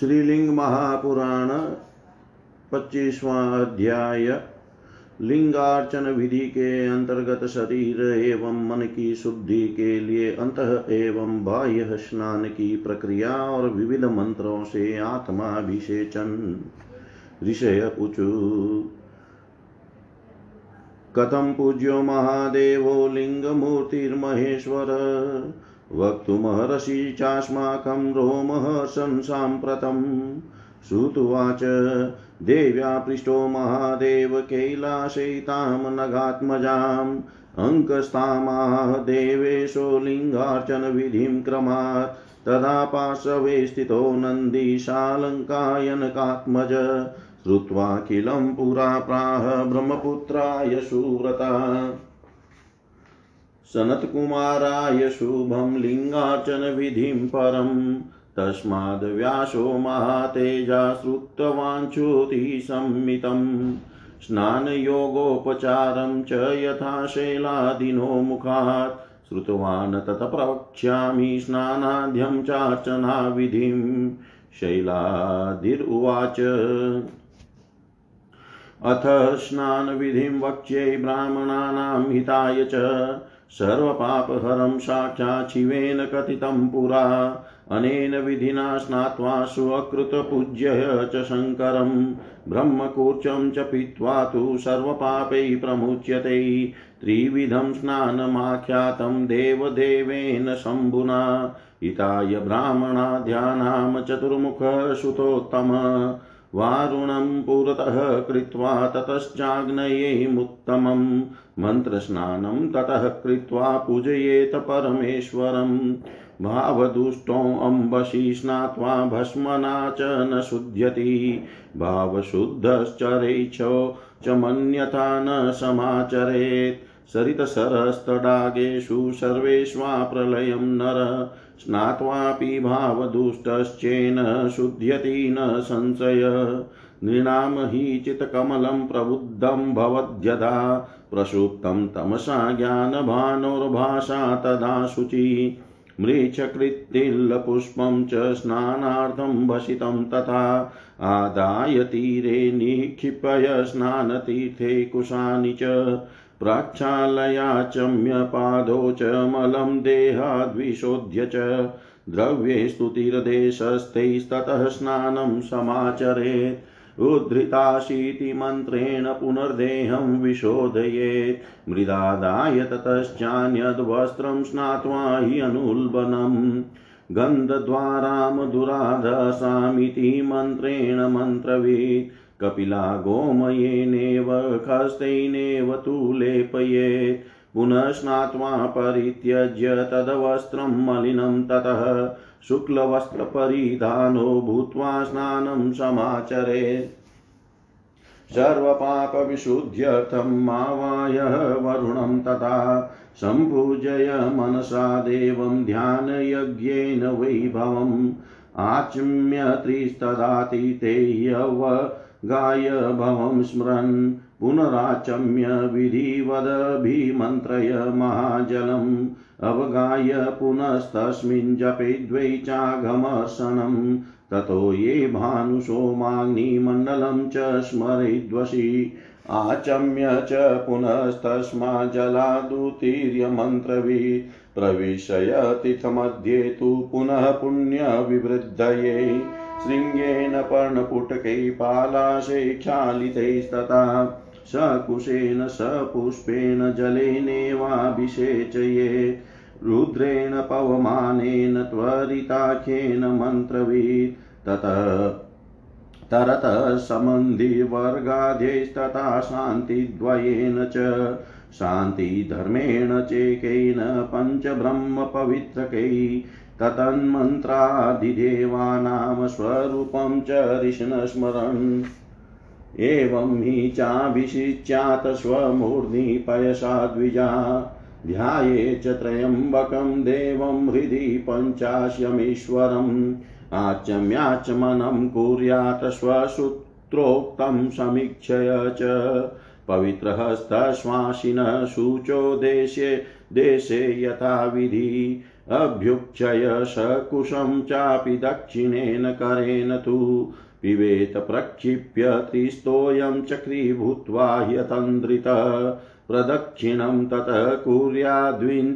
श्रीलिंग महापुराण पच्चीसवां अध्याय लिंगार्चन विधि के अंतर्गत शरीर एवं मन की शुद्धि के लिए अंत एवं बाह्य स्नान की प्रक्रिया और विविध मंत्रों से आत्माभिषेचन। ऋषय उचु। कथम पूज्यो महादेवो लिङ्गमूर्तिर्महेश्वर। वक्तुमहर्षि चास्माकं रोमहर्षं साम्प्रतम् श्रुतुवाच देव्या पृष्टो महादेव कैलाशैतां नगात्मजाम् अङ्कस्तामाह देवेशो लिङ्गार्चनविधिं क्रमात्। तदा पार्श्वे स्थितो नन्दीशालङ्कायनकात्मज श्रुत्वाखिलं पुरा प्राह ब्रह्मपुत्राय सुव्रता। सनत्कुमाराय शुभं लिङ्गार्चनविधिं परम् तस्माद्व्यासो महातेजा श्रुतवाञ्छुति संमितम् स्नानयोगोपचारं च यथा शैलादिनो मुखात् श्रुतवान् तत् प्रवक्ष्यामि स्नानाद्यं चार्चनाविधिं शैलादिरुवाच। अथ स्नानविधिं वक्ष्ये ब्राह्मणानां हिताय च सर्वपापहरं साक्षात् शिवेन कथितं पुरा। अनेन विधिना स्नात्वा स्वकृतपूज्य च शङ्करं। ब्रह्मकूर्चं च पीत्वा तु सर्वपापैः प्रमुच्यते। त्रिविधं स्नानमाख्यातं देवदेवेन शम्भुना। हिताय ब्राह्मणाध्यानां चतुर्मुखसुतोत्तम वारुणं पुरतः कृत्वा ततश्चाग्नयेमुत्तमं मन्त्रस्नानं ततः कृत्वा पूजयेत परमेश्वरम्। भावदुष्टोऽम्बसि स्नात्वा भस्मना च न शुध्यति। भावशुद्धश्चरेच्छो च मन्यथा न समाचरेत्। सरितसरस्तडागेषु सर्वेष्वा प्रलयं नर, स्नात्वापि भावदुष्टश्चेन शुध्यति न संशय। नृणाम हि चित्कमलं प्रबुद्धं भवद्यदा प्रसुप्तं तमसा ज्ञानभानुर्भाषा तदा शुचि। मृच्छकृत्तिल्लपुष्पं च स्नानार्थं भसितं तथा आदाय तीरे निक्षिपय स्नानतीर्थे कुशानि च। प्राक्षालयाचम्य पादौ च मलं देहाद्विशोध्य च। द्रव्ये स्तुतिर्देशस्थैस्ततः स्नानं समाचरेत्। उद्धृताशीति मन्त्रेण पुनर्देहं विशोधयेत्। मृदादाय ततश्चान्यद्वस्त्रं स्नात्वा हि अनुल्बनम् गन्धद्वारां दुराधसामिति मन्त्रेण मन्त्रवीत्। कपिला गोमयेनेव खस्तैनेव तु लेपयेत् पुनः स्नात्वा परित्यज्य तद्वस्त्रं मलिनं ततः, शुक्लवस्त्रपरिधानो भूत्वा स्नानं समाचरेत् सर्वपापविशुद्ध्यर्थम् आवाय वरुणं तथा, सम्पूजय मनसा देवं ध्यानयज्ञेन वैभवम् आचम्य त्रिस्तदातीते यव गाय भवं स्मरन्, पुनराचम्य विधिवदभिमन्त्रय महाजलम् अवगाय पुनस्तस्मिन् जपे द्वै चागमर्शनम् ततो ये भानुसोमाग्निमण्डलं च स्मरेद्वशी आचम्य च पुनस्तस्मा जलादुतीर्यमन्त्रवी प्रविशयतिथमध्ये तु पुनः पुण्यविवृद्धये। शृङ्गेन पर्णपुटकै पालाशै क्षालितैस्तथा सकुशेन सपुष्पेण जलेनेवाभिषेचये। रुद्रेण पवमानेन त्वरिताख्येन मन्त्रवीत्। ततः तरतः सम्बन्धिवर्गाध्यैस्तथा शान्तिद्वयेन च शान्तिधर्मेण चेकेन पञ्चब्रह्मपवित्रकै ततन्मन्त्रादिदेवानां स्वरूपं च ऋष्ण स्मरन् एवं हि चाभिषिच्यात स्वमूर्ध्नि पयसा द्विजा, ध्याये च त्र्यम्बकं देवं हृदि पञ्चाश्यमीश्वरम्। आचम्याचमनं कुर्यात् स्वसूत्रोक्तं समीक्षय च। पवित्रहस्तश्वासिनः शुचो देशे देशे यथा विधि अभ्युक्षय सकुशं चापि दक्षिणेन करेण तु पिबेत प्रक्षिप्य त्रिस्तोऽयं चक्रीभूत्वा ह्यतन्द्रितः प्रदक्षिणं ततः कुर्याद्विन्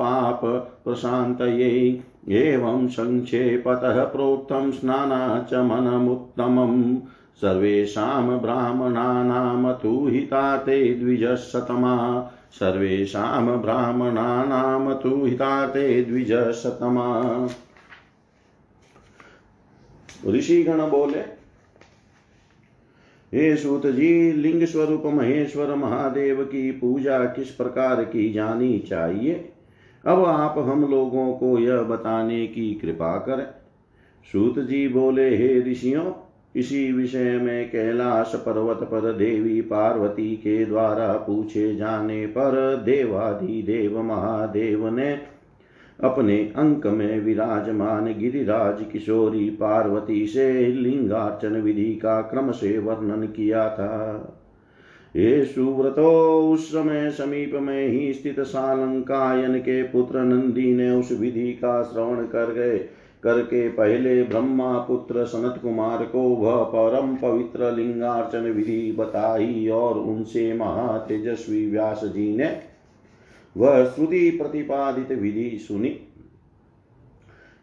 पाप प्रशान्तयै एवं सङ्क्षेपतः प्रोक्तं स्नानाचमनमुत्तमम् सर्वेषां ब्राह्मणानां तु हिता ते द्विजशतमा सर्वेषां ब्राह्मणानां तु हिता ते द्विजशतमा ऋषिगण बोले, हे सूत जी लिंग स्वरूप महेश्वर महादेव की पूजा किस प्रकार की जानी चाहिए? अब आप हम लोगों को यह बताने की कृपा करें। सूत जी बोले, हे ऋषियों इसी विषय में कैलाश पर्वत पर देवी पार्वती के द्वारा पूछे जाने पर देवाधिदेव महादेव ने अपने अंक में विराजमान गिरिराज किशोरी पार्वती से लिंगार्चन विधि का क्रम से वर्णन किया था। ये सुव्रतो, उस समय समीप में ही स्थित सालंकायन के पुत्र नंदी ने उस विधि का श्रवण कर गए। करके पहले ब्रह्मा पुत्र सनत कुमार को वह परम पवित्र लिंगार्चन विधि बताई और उनसे महातेजस्वी व्यास जी ने वह श्रुति प्रतिपादित विधि सुनी।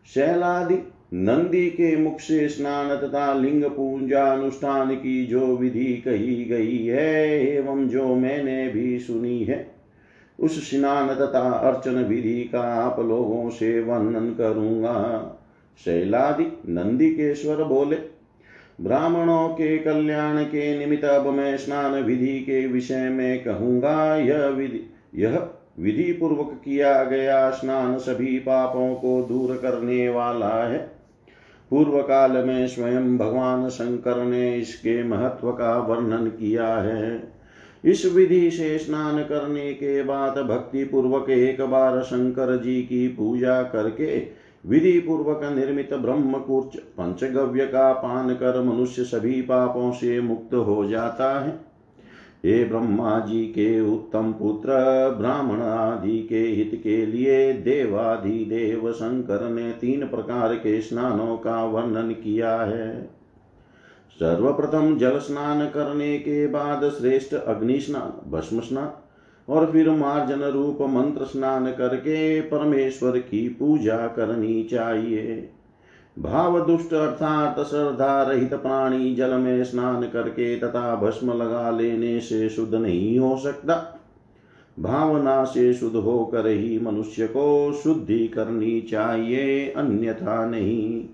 शैलादि नंदी के मुख से स्नान तथा लिंग पूजा अनुष्ठान की जो विधि कही गई है एवं जो मैंने भी सुनी है, उस स्नान तथा अर्चन विधि का आप लोगों से वर्णन करूँगा। शैलादि नंदिकेश्वर बोले, ब्राह्मणों के कल्याण के निमित्त अब मैं स्नान विधि के विषय में कहूँगा, यह विधि यह विधि पूर्वक किया गया स्नान सभी पापों को दूर करने वाला है। पूर्व काल में स्वयं भगवान शंकर ने इसके महत्व का वर्णन किया है। इस विधि से स्नान करने के बाद भक्ति पूर्वक एक बार शंकर जी की पूजा करके विधि पूर्वक निर्मित ब्रह्म कुर्च पंचगव्य का पान कर मनुष्य सभी पापों से मुक्त हो जाता है। हे ब्रह्मा जी के उत्तम पुत्र, ब्राह्मण आदि के हित के लिए देवाधि देव शंकर ने तीन प्रकार के स्नानों का वर्णन किया है। सर्वप्रथम जल स्नान करने के बाद श्रेष्ठ अग्नि स्नान भस्म स्नान और फिर मार्जन रूप मंत्र स्नान करके परमेश्वर की पूजा करनी चाहिए। भाव दुष्ट अर्थात श्रद्धा रहित प्राणी जल में स्नान करके तथा भस्म लगा लेने से शुद्ध नहीं हो सकता। भावना से शुद्ध होकर ही मनुष्य को शुद्धि करनी चाहिए, अन्यथा नहीं।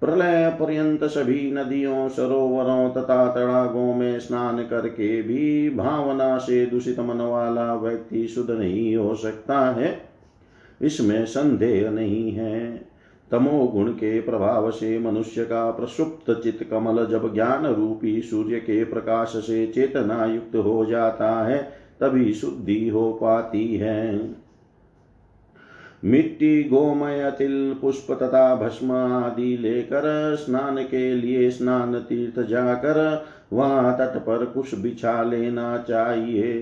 प्रलय पर्यंत सभी नदियों सरोवरों तथा तड़ागों में स्नान करके भी भावना से दूषित मन वाला व्यक्ति शुद्ध नहीं हो सकता है। इसमें संदेह नहीं है। तमो गुण के प्रभाव से मनुष्य का प्रसुप्त चित कमल जब ज्ञान रूपी सूर्य के प्रकाश से चेतना युक्त हो जाता है, तभी शुद्धि हो पाती है। मिट्टी गोमय तिल पुष्प तथा भस्म आदि लेकर स्नान के लिए स्नान तीर्थ जाकर वहाँ तट पर कुछ बिछा लेना चाहिए।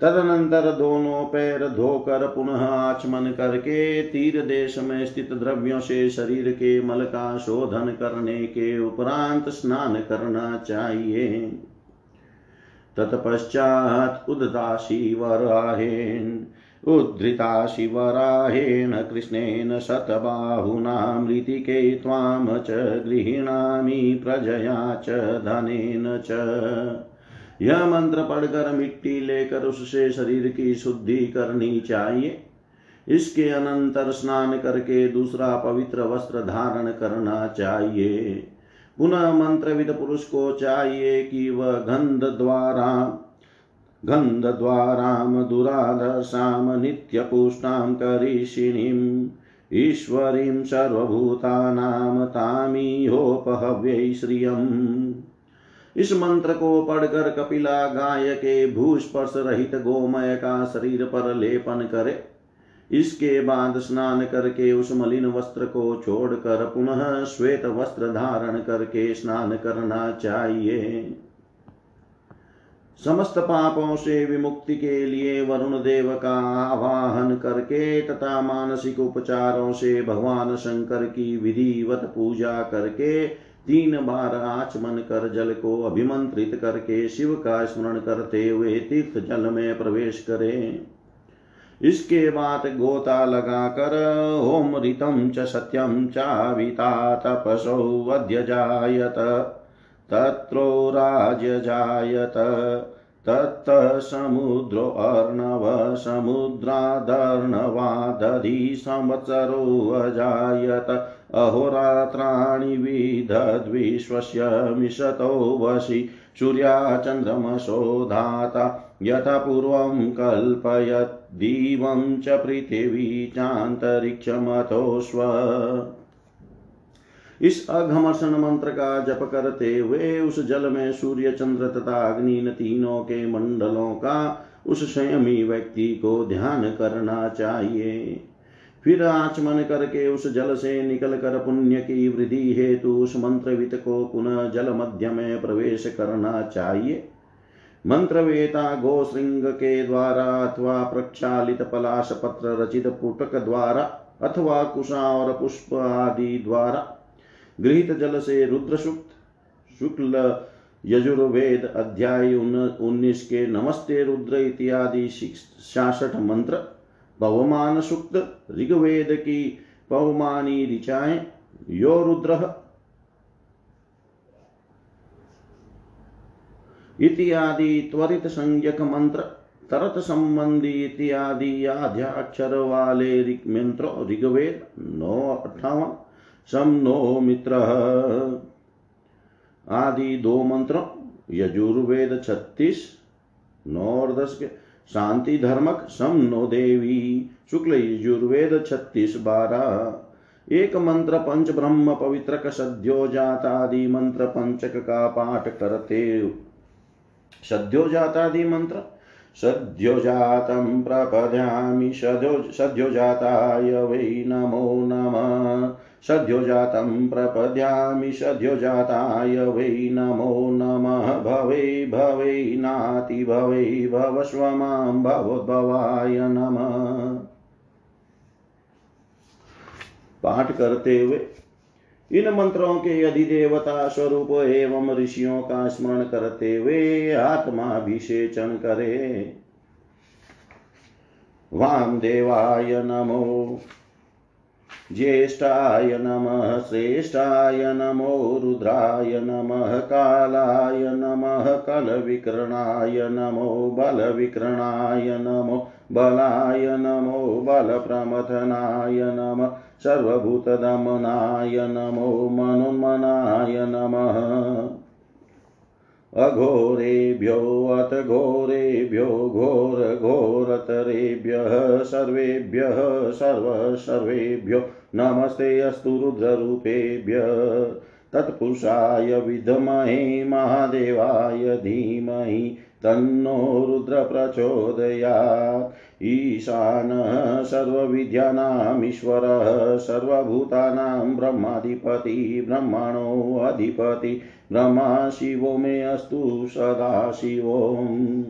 तदनंतर दोनों पैर धोकर पुनः आचमन करके तीर देश में स्थित द्रव्यों से शरीर के मल का शोधन करने के उपरांत स्नान करना चाहिए। तत्पश्चात उदासी वराहेन उद्धृता शिवराहेण कृष्णेन शतबाहुना मृतिके त्वां च गृह्णामि प्रजया च धनेन च। यह मंत्र पढ़कर मिट्टी लेकर उससे शरीर की शुद्धि करनी चाहिए। इसके अनंतर स्नान करके दूसरा पवित्र वस्त्र धारण करना चाहिए। पुनः मंत्रविद पुरुष को चाहिए कि वह गंध द्वारा गन्धद्वारां दुराधर्षां नित्यपुष्टां करिषिणीम् ईश्वरीं सर्वभूतानां तामीहोपहव्यै श्रियम्। इस मंत्र को पढ़कर कपिला गाय के भूस्पर्श रहित गोमय का शरीर पर लेपन करे। इसके बाद स्नान करके उस मलिन वस्त्र को छोड़कर पुनः श्वेत वस्त्र धारण करके स्नान करना चाहिए। समस्त पापों से विमुक्ति के लिए वरुण देव का आवाहन करके तथा मानसिक उपचारों से भगवान शंकर की विधिवत पूजा करके तीन बार आचमन कर जल को अभिमंत्रित करके शिव का स्मरण करते हुए तीर्थ जल में प्रवेश करें। इसके बाद गोता लगाकर ओम ऋतम च सत्यम चाविता तपसो अद्य जायत। तत्रो राजजायत, तत्तः समुद्रो अर्णव, समुद्रादर्णवादधि संवत्सरो अजायत। अहोरात्राणि विदद्विश्वस्य मिषतो वशि सूर्याचन्द्रमसो धाता यथा पूर्वं कल्पयत् दिवं च पृथिवी चान्तरिक्षमथो स्व इस अघमर्षण मंत्र का जप करते हुए उस जल में सूर्य चंद्र तथा अग्नि इन तीनों के मंडलों का उस संयमी व्यक्ति को ध्यान करना चाहिए। फिर आचमन करके उस जल से निकल कर पुण्य की वृद्धि हेतु उस मंत्रवित को पुनः जल मध्य में प्रवेश करना चाहिए। मंत्रवेता गोश्रृंग के द्वारा अथवा प्रक्षालित पलाश पत्र रचित पुटक द्वारा अथवा कुशा और पुष्प आदि द्वारा गृहित जल से रुद्र सुक्त शुक्ल यजुर्वेद अध्याय उन्नीस के नमस्ते रुद्र इत्यादि छियासठ मंत्र पवमान सुक्त, ऋग्वेद की पवमानी ऋचाएँ, यो रुद्र। इत्यादि त्वरित संज्ञक मंत्र, तरत संबंधी इत्यादि आध्याक्षर वाले मंत्र, ऋग्वेद नौ अट्ठावन। सम नो मित्र। आदि दो मंत्र, यजुर्वेद छत्तीस नौ और दस के शांति धर्मक सम नो देवी, शुक्ल यजुर्वेद छत्तीस बारह। एक मंत्र पंच ब्रह्म पवित्र सद्योजात आदि मंत्र पंचक का पाठ करते सद्योजातादि मंत्र सद्योजातं प्रपद्यामि, सद्यो सद्योजाताय वै नमो नमः। सद्योजातं प्रपद्यामि सद्योजाताय वै नमो नमः, भवे भवे नाति, भवे भवस्व माँ भवोद्भवाय नमः। पाठ करते हुए इन मंत्रों के अधिदेवता स्वरूप एवं ऋषियों का स्मरण करते हुए आत्मा आत्माभिषेचन करे। वाम देवाय नमो ज्येष्ठाय नमः, श्रेष्ठाय नमो रुद्राय नमः, कालाय नमः, कलविक्रणाय नमो, बलविक्रणाय नमो, बलाय नमो, बलप्रमथनाय नमः, सर्वभूतदमनाय नमो, मनोन्मनाय नमः। अघोरेभ्यो अथ घोरेभ्यो घोरघोरतरेभ्यः, सर्वेभ्यः सर्वसर्वेभ्यो नमस्ते अस्तु रुद्ररूपेभ्य तत्पुरुषाय विद्महे महादेवाय धीमहि तन्नो रुद्र प्रचोदयात् ईशानः सर्वविद्यानामीश्वरः, सर्वभूतानां ब्रह्माधिपति ब्रह्मणोऽधिपति ब्रह्मा शिवो मे अस्तु सदा शिवोम्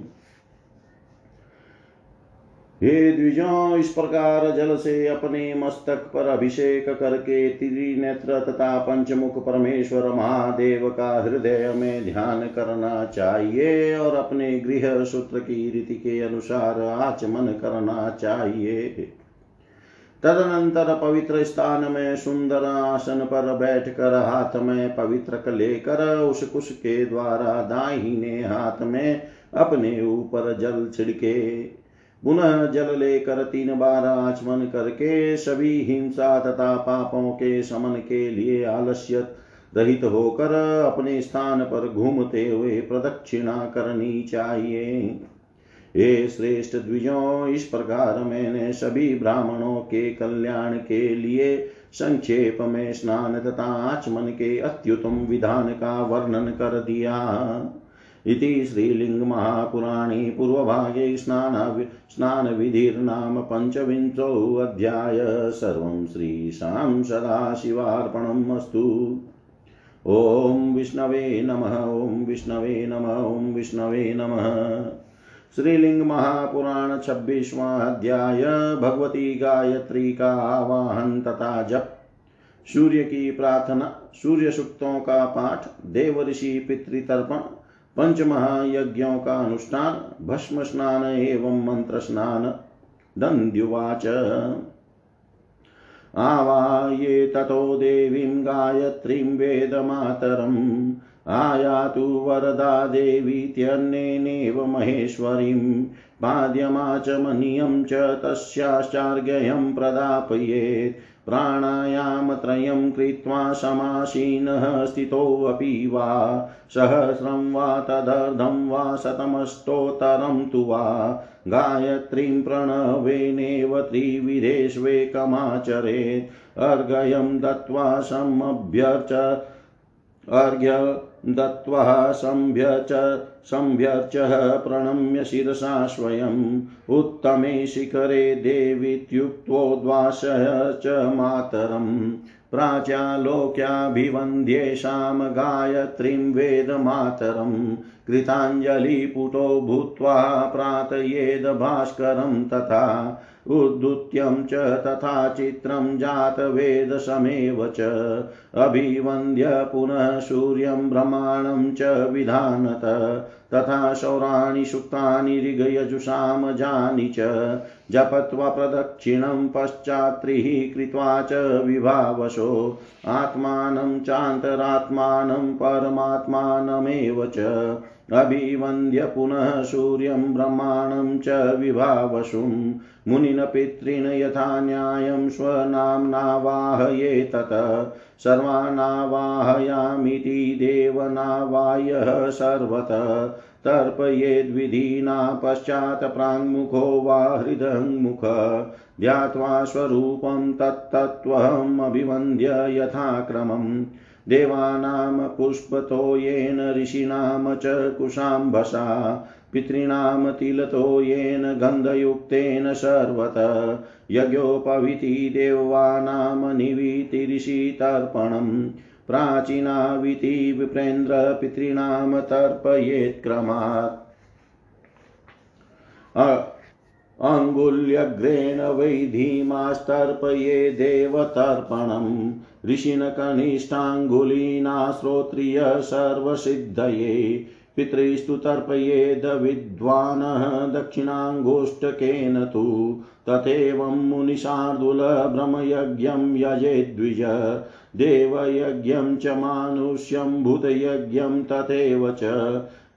हे द्विजों इस प्रकार जल से अपने मस्तक पर अभिषेक करके त्रिनेत्र तथा पंचमुख परमेश्वर महादेव का हृदय में ध्यान करना चाहिए और अपने गृह सूत्र की रीति के अनुसार आचमन करना चाहिए। तदनंतर पवित्र स्थान में सुंदर आसन पर बैठकर हाथ में पवित्र लेकर उस कुश के द्वारा दाहिने हाथ में अपने ऊपर जल छिड़के पुनः जल लेकर तीन बार आचमन करके सभी हिंसा तथा पापों के समन के लिए आलस्य रहित होकर अपने स्थान पर घूमते हुए प्रदक्षिणा करनी चाहिए। हे श्रेष्ठ द्विजों, इस प्रकार मैंने सभी ब्राह्मणों के कल्याण के लिए संक्षेप में स्नान तथा आचमन के अत्युतम विधान का वर्णन कर दिया। इति श्रीलिङ्गमहापुराणे पूर्वभागे स्नान स्नानविधिर्नाम पञ्चविंशोऽध्याय सर्वं श्रीशां सदाशिवार्पणम् अस्तु। ॐ विष्णवे नमः, ॐ विष्णवे नमः, ॐ विष्णवे नमः। श्रीलिंग महापुराण छब्बीसवा अध्याय, भगवती गायत्री का आवाहन तथा जप। सूर्य की प्रार्थना सूर्य सुक्तों का पाठ, देव ऋषि पितृतर्पण पंच महायज्ञों का अनुष्ठान भस्म स्नान एवं मंत्र स्नान दन्द्युवाच आवाये ततो देवीं गायत्रीं वेदमातरम् आयातु वरदा देवीत्यन्नेनेव महेश्वरीं। पाद्यमाचमनीयं च तस्याश्चार्घ्यं प्रदापयेत्। प्राणायामत्रयं कृत्वा समासीनः स्थितोऽपि वा। सहस्रं वा तदर्धं वा शतमष्टोत्तरं तु वा। गायत्रीं प्रणवेनेव त्रिविधेष्वेकमाचरेत् अर्घयं दत्त्वा समभ्यर्च अर्घ्य दत्त्वा संभ्यच संभ्यर्चः प्रणम्य शिरसा स्वयम् उत्तमे शिखरे देवीत्युक्तोद्वासः च मातरम्। प्राच्यालोक्याभिवन्द्येषां गायत्रीं वेदमातरं कृताञ्जलिपुटो भूत्वा प्रार्थयेद भास्करं तथा। उद्धुत्यं च तथा चित्रं जातवेदसमेव च। अभिवन्द्य पुनः सूर्यं ब्रह्माणं च विधानत। तथा शौराणि सुक्तानि ऋगयजुषां जानि च। जपत्वा प्रदक्षिणं पश्चात्त्रिः कृत्वा च विभावशो आत्मानं चान्तरात्मानं परमात्मानमेव च। अभिवन्द्य पुनः सूर्यं ब्रह्माणं च विभावसुं। मुनिन पितॄन् यथा न्यायं स्वनाम्नावाहये सर्वानावाहयामिति देवनावायः सर्वत तर्पयेद्विधिना पश्चात् प्राङ्मुखो वा हृदङ्मुख ध्यात्वा स्वरूपं तत्तत्त्वमभिवन्द्य यथाक्रमम् देवानां पुष्पतो येन ऋषीणां च कुशाम्भसा पितॄणां तिलतो येन गन्धयुक्तेन सर्वत। यज्ञोपवीति देवानां निवीतिऋषितर्पणम् प्राचीनाविति विप्रेन्द्र पितॄणां तर्पयेत्क्रमात् अङ्गुल्यग्रेण वै धीमास्तर्पये देवतर्पणम्। ऋषिणकनिष्ठाङ्गुलीना श्रोत्रिय सर्वसिद्धये। पितृस्तु तर्पयेद विद्वानः दक्षिणाङ्गोष्टकेन तु तथैवं मुनिशार्दूलभ्रमयज्ञं यजेद्विज देवयज्ञं च मानुष्यं भूतयज्ञं तथैव च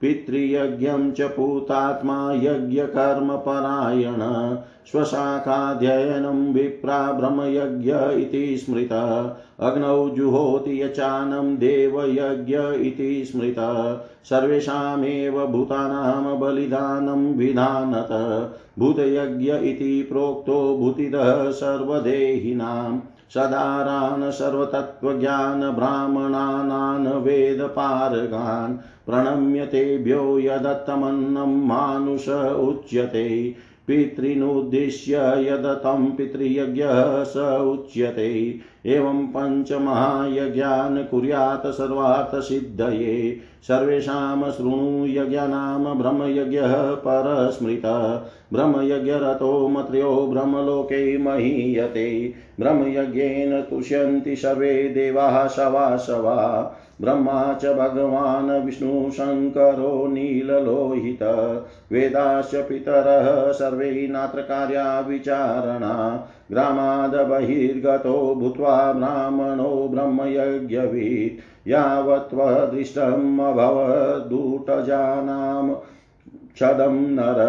पितृयज्ञं च पूतात्मा यज्ञकर्मपरायण स्वशाखाध्ययनं विप्रा ब्रह्मयज्ञ इति स्मृत। अग्नौ जुहोति यचानं देवयज्ञ इति स्मृत। सर्वेषामेव भूतानां बलिदानं विधानत। भूतयज्ञ इति प्रोक्तो भूतिदः सर्वदेहिनां सदारान् सर्वतत्त्वज्ञान ब्राह्मणानान् वेदपारगान् प्रणम्य तेभ्यो यदत्तमन्नं मानुष उच्यते। पितॄनुद्दिश्य यदतं पितृयज्ञः स उच्यते। एवं पञ्चमहायज्ञान् कुर्यात् सर्वार्थसिद्धये। सर्वेषां शृणु यज्ञानां ब्रह्मयज्ञः परस्मृत। ब्रह्मयज्ञरतो मत्र्यो ब्रह्मलोके महीयते। ब्रह्मयज्ञेन तुष्यन्ति सर्वे देवाः शवाशवा ब्रह्मा च भगवान् विष्णुशङ्करो नीललोहित, वेदाश्च पितरः सर्वे नात्र कार्या ग्रामाद् बहिर्गतो भूत्वा ब्राह्मणो ब्रह्मयज्ञवीत् यावत्त्वदृष्टम् अभवदूटजानां क्षदं नर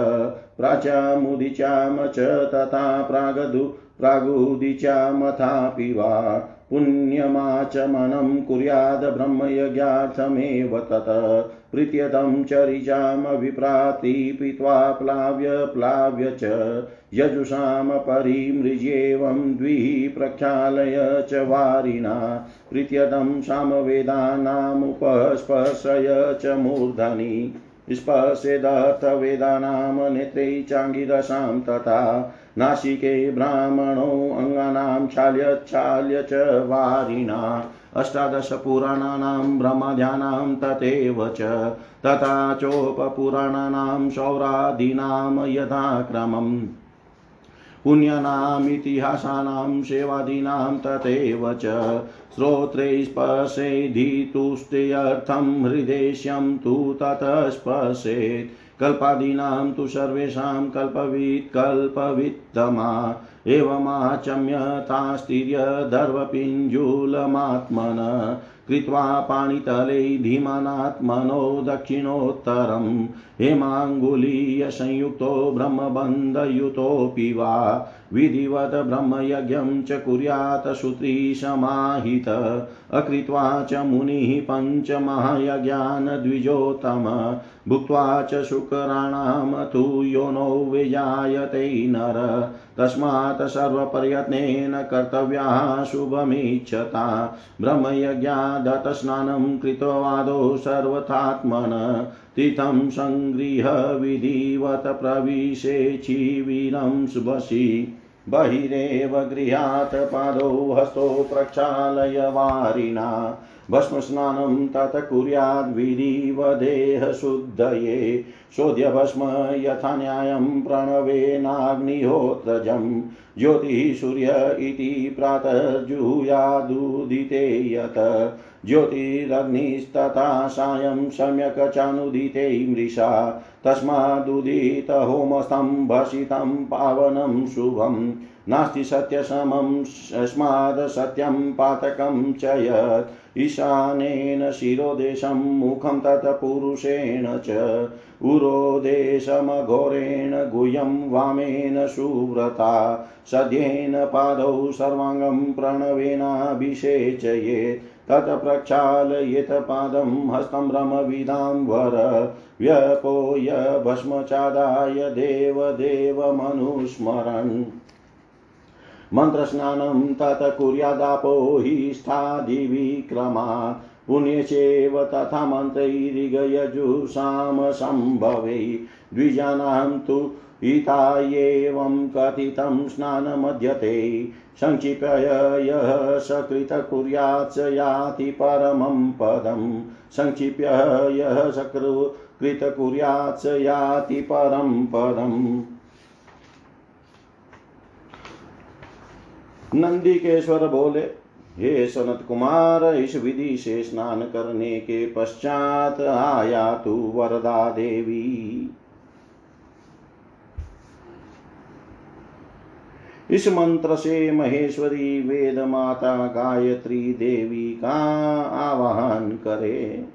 प्राच्यामुदिचाम च तथा प्रागदु प्रागुदिचामथापि वा। पुण्यमाचमनं कुर्याद् ब्रह्मयज्ञार्थमेव तत्। प्रीत्यतं च ऋचामभिप्राति पीत्वा प्लाव्य प्लाव्य च यजुषां परिमृज्येवं द्विः प्रक्षालय च वारिणा। प्रीत्यतं सामवेदानामुपस्पर्शय च मूर्धनि। स्पर्शेदर्थवेदानां नेत्रे चाङ्गिरसां तथा नासिके ब्राह्मणो अङ्गानां क्षाल्यच्छाल्य च वारिणा अष्टादशपुराणानां ब्रह्मध्यानां तथैव च तथा चोपपुराणानां सौरादीनां यथाक्रमम् पुण्यानामितिहासानां सेवादीनां तथैव च। श्रोत्रैस्पशेधितुष्टयर्थं हृदेश्यं तु ततः स्पशेत् कल्पादीनां तु सर्वेषां कल्पवित् कल्पवित्तमा एवमाचम्यतास्तिर्यदर्वपिञ्जुलमात्मन कृत्वा पाणितले धीमानात्मनो दक्षिणोत्तरं हेमाङ्गुलीयसंयुक्तो ब्रह्मबन्धयुतोऽपि वा विधिवत् ब्रह्मयज्ञं च कुर्यात् श्रुतिसमाहित अकृत्वा च मुनिः पञ्चमहायज्ञान् द्विजोत्तम भुक्त्वा च शुकराणां तु योनो विजायते नर तस्मात् सर्वप्रयत्नेन कर्तव्याः शुभमिच्छता। ब्रह्मयज्ञादतस्नानं कृतवादो सर्वथात्मन। तीर्थं सङ्गृह विधिवत प्रविशेचिवीरं शुभसि बहिरेव गृहात् पादौ हस्तो प्रक्षालय वारिणा भस्मस्नानं तत् कुर्याद्विधिवदेहशुद्धये शोध्यभस्म यथा न्यायं प्रणवेनाग्निहोत्रजं। ज्योतिः सूर्य इति प्रातर्जुयादुदिते यत्। ज्योतिरग्निस्तथा सायं सम्यक् चानुदिते मृषा। तस्मादुदितहोमस्तं भसितं पावनं शुभम् नास्ति सत्यसमं यस्माद् सत्यं पातकं च यत्। ईशानेन शिरोदेशं मुखं तत्पुरुषेण च उरोदेशमघोरेण गुह्यं वामेन सुव्रता, सद्येन पादौ सर्वाङ्गं प्रणवेनाभिषेचयेत् तत् प्रक्षालयेत पादं हस्तं रमविदां वर, व्यपोय भस्मचादाय देवदेवमनुस्मरन्। मन्त्रस्नानं तत् कुर्यादापो हि स्थादिविक्रमात् पुण्यचेव तथा मन्त्रैरिगयजुषां सम्भवे। द्विजानां तु हितायेवं कथितं स्नानमध्यते सङ्क्षिप्य यः सकृत कुर्यात् स याति परमं पदं सङ्क्षिप्य यः सकृत कुर्यात् स याति परं पदम्। नंदीकेश्वर बोले, हे सनत कुमार, इस विधि से स्नान करने के पश्चात आया तू वरदा देवी। इस मंत्र से महेश्वरी वेद माता गायत्री देवी का आवाहन करे।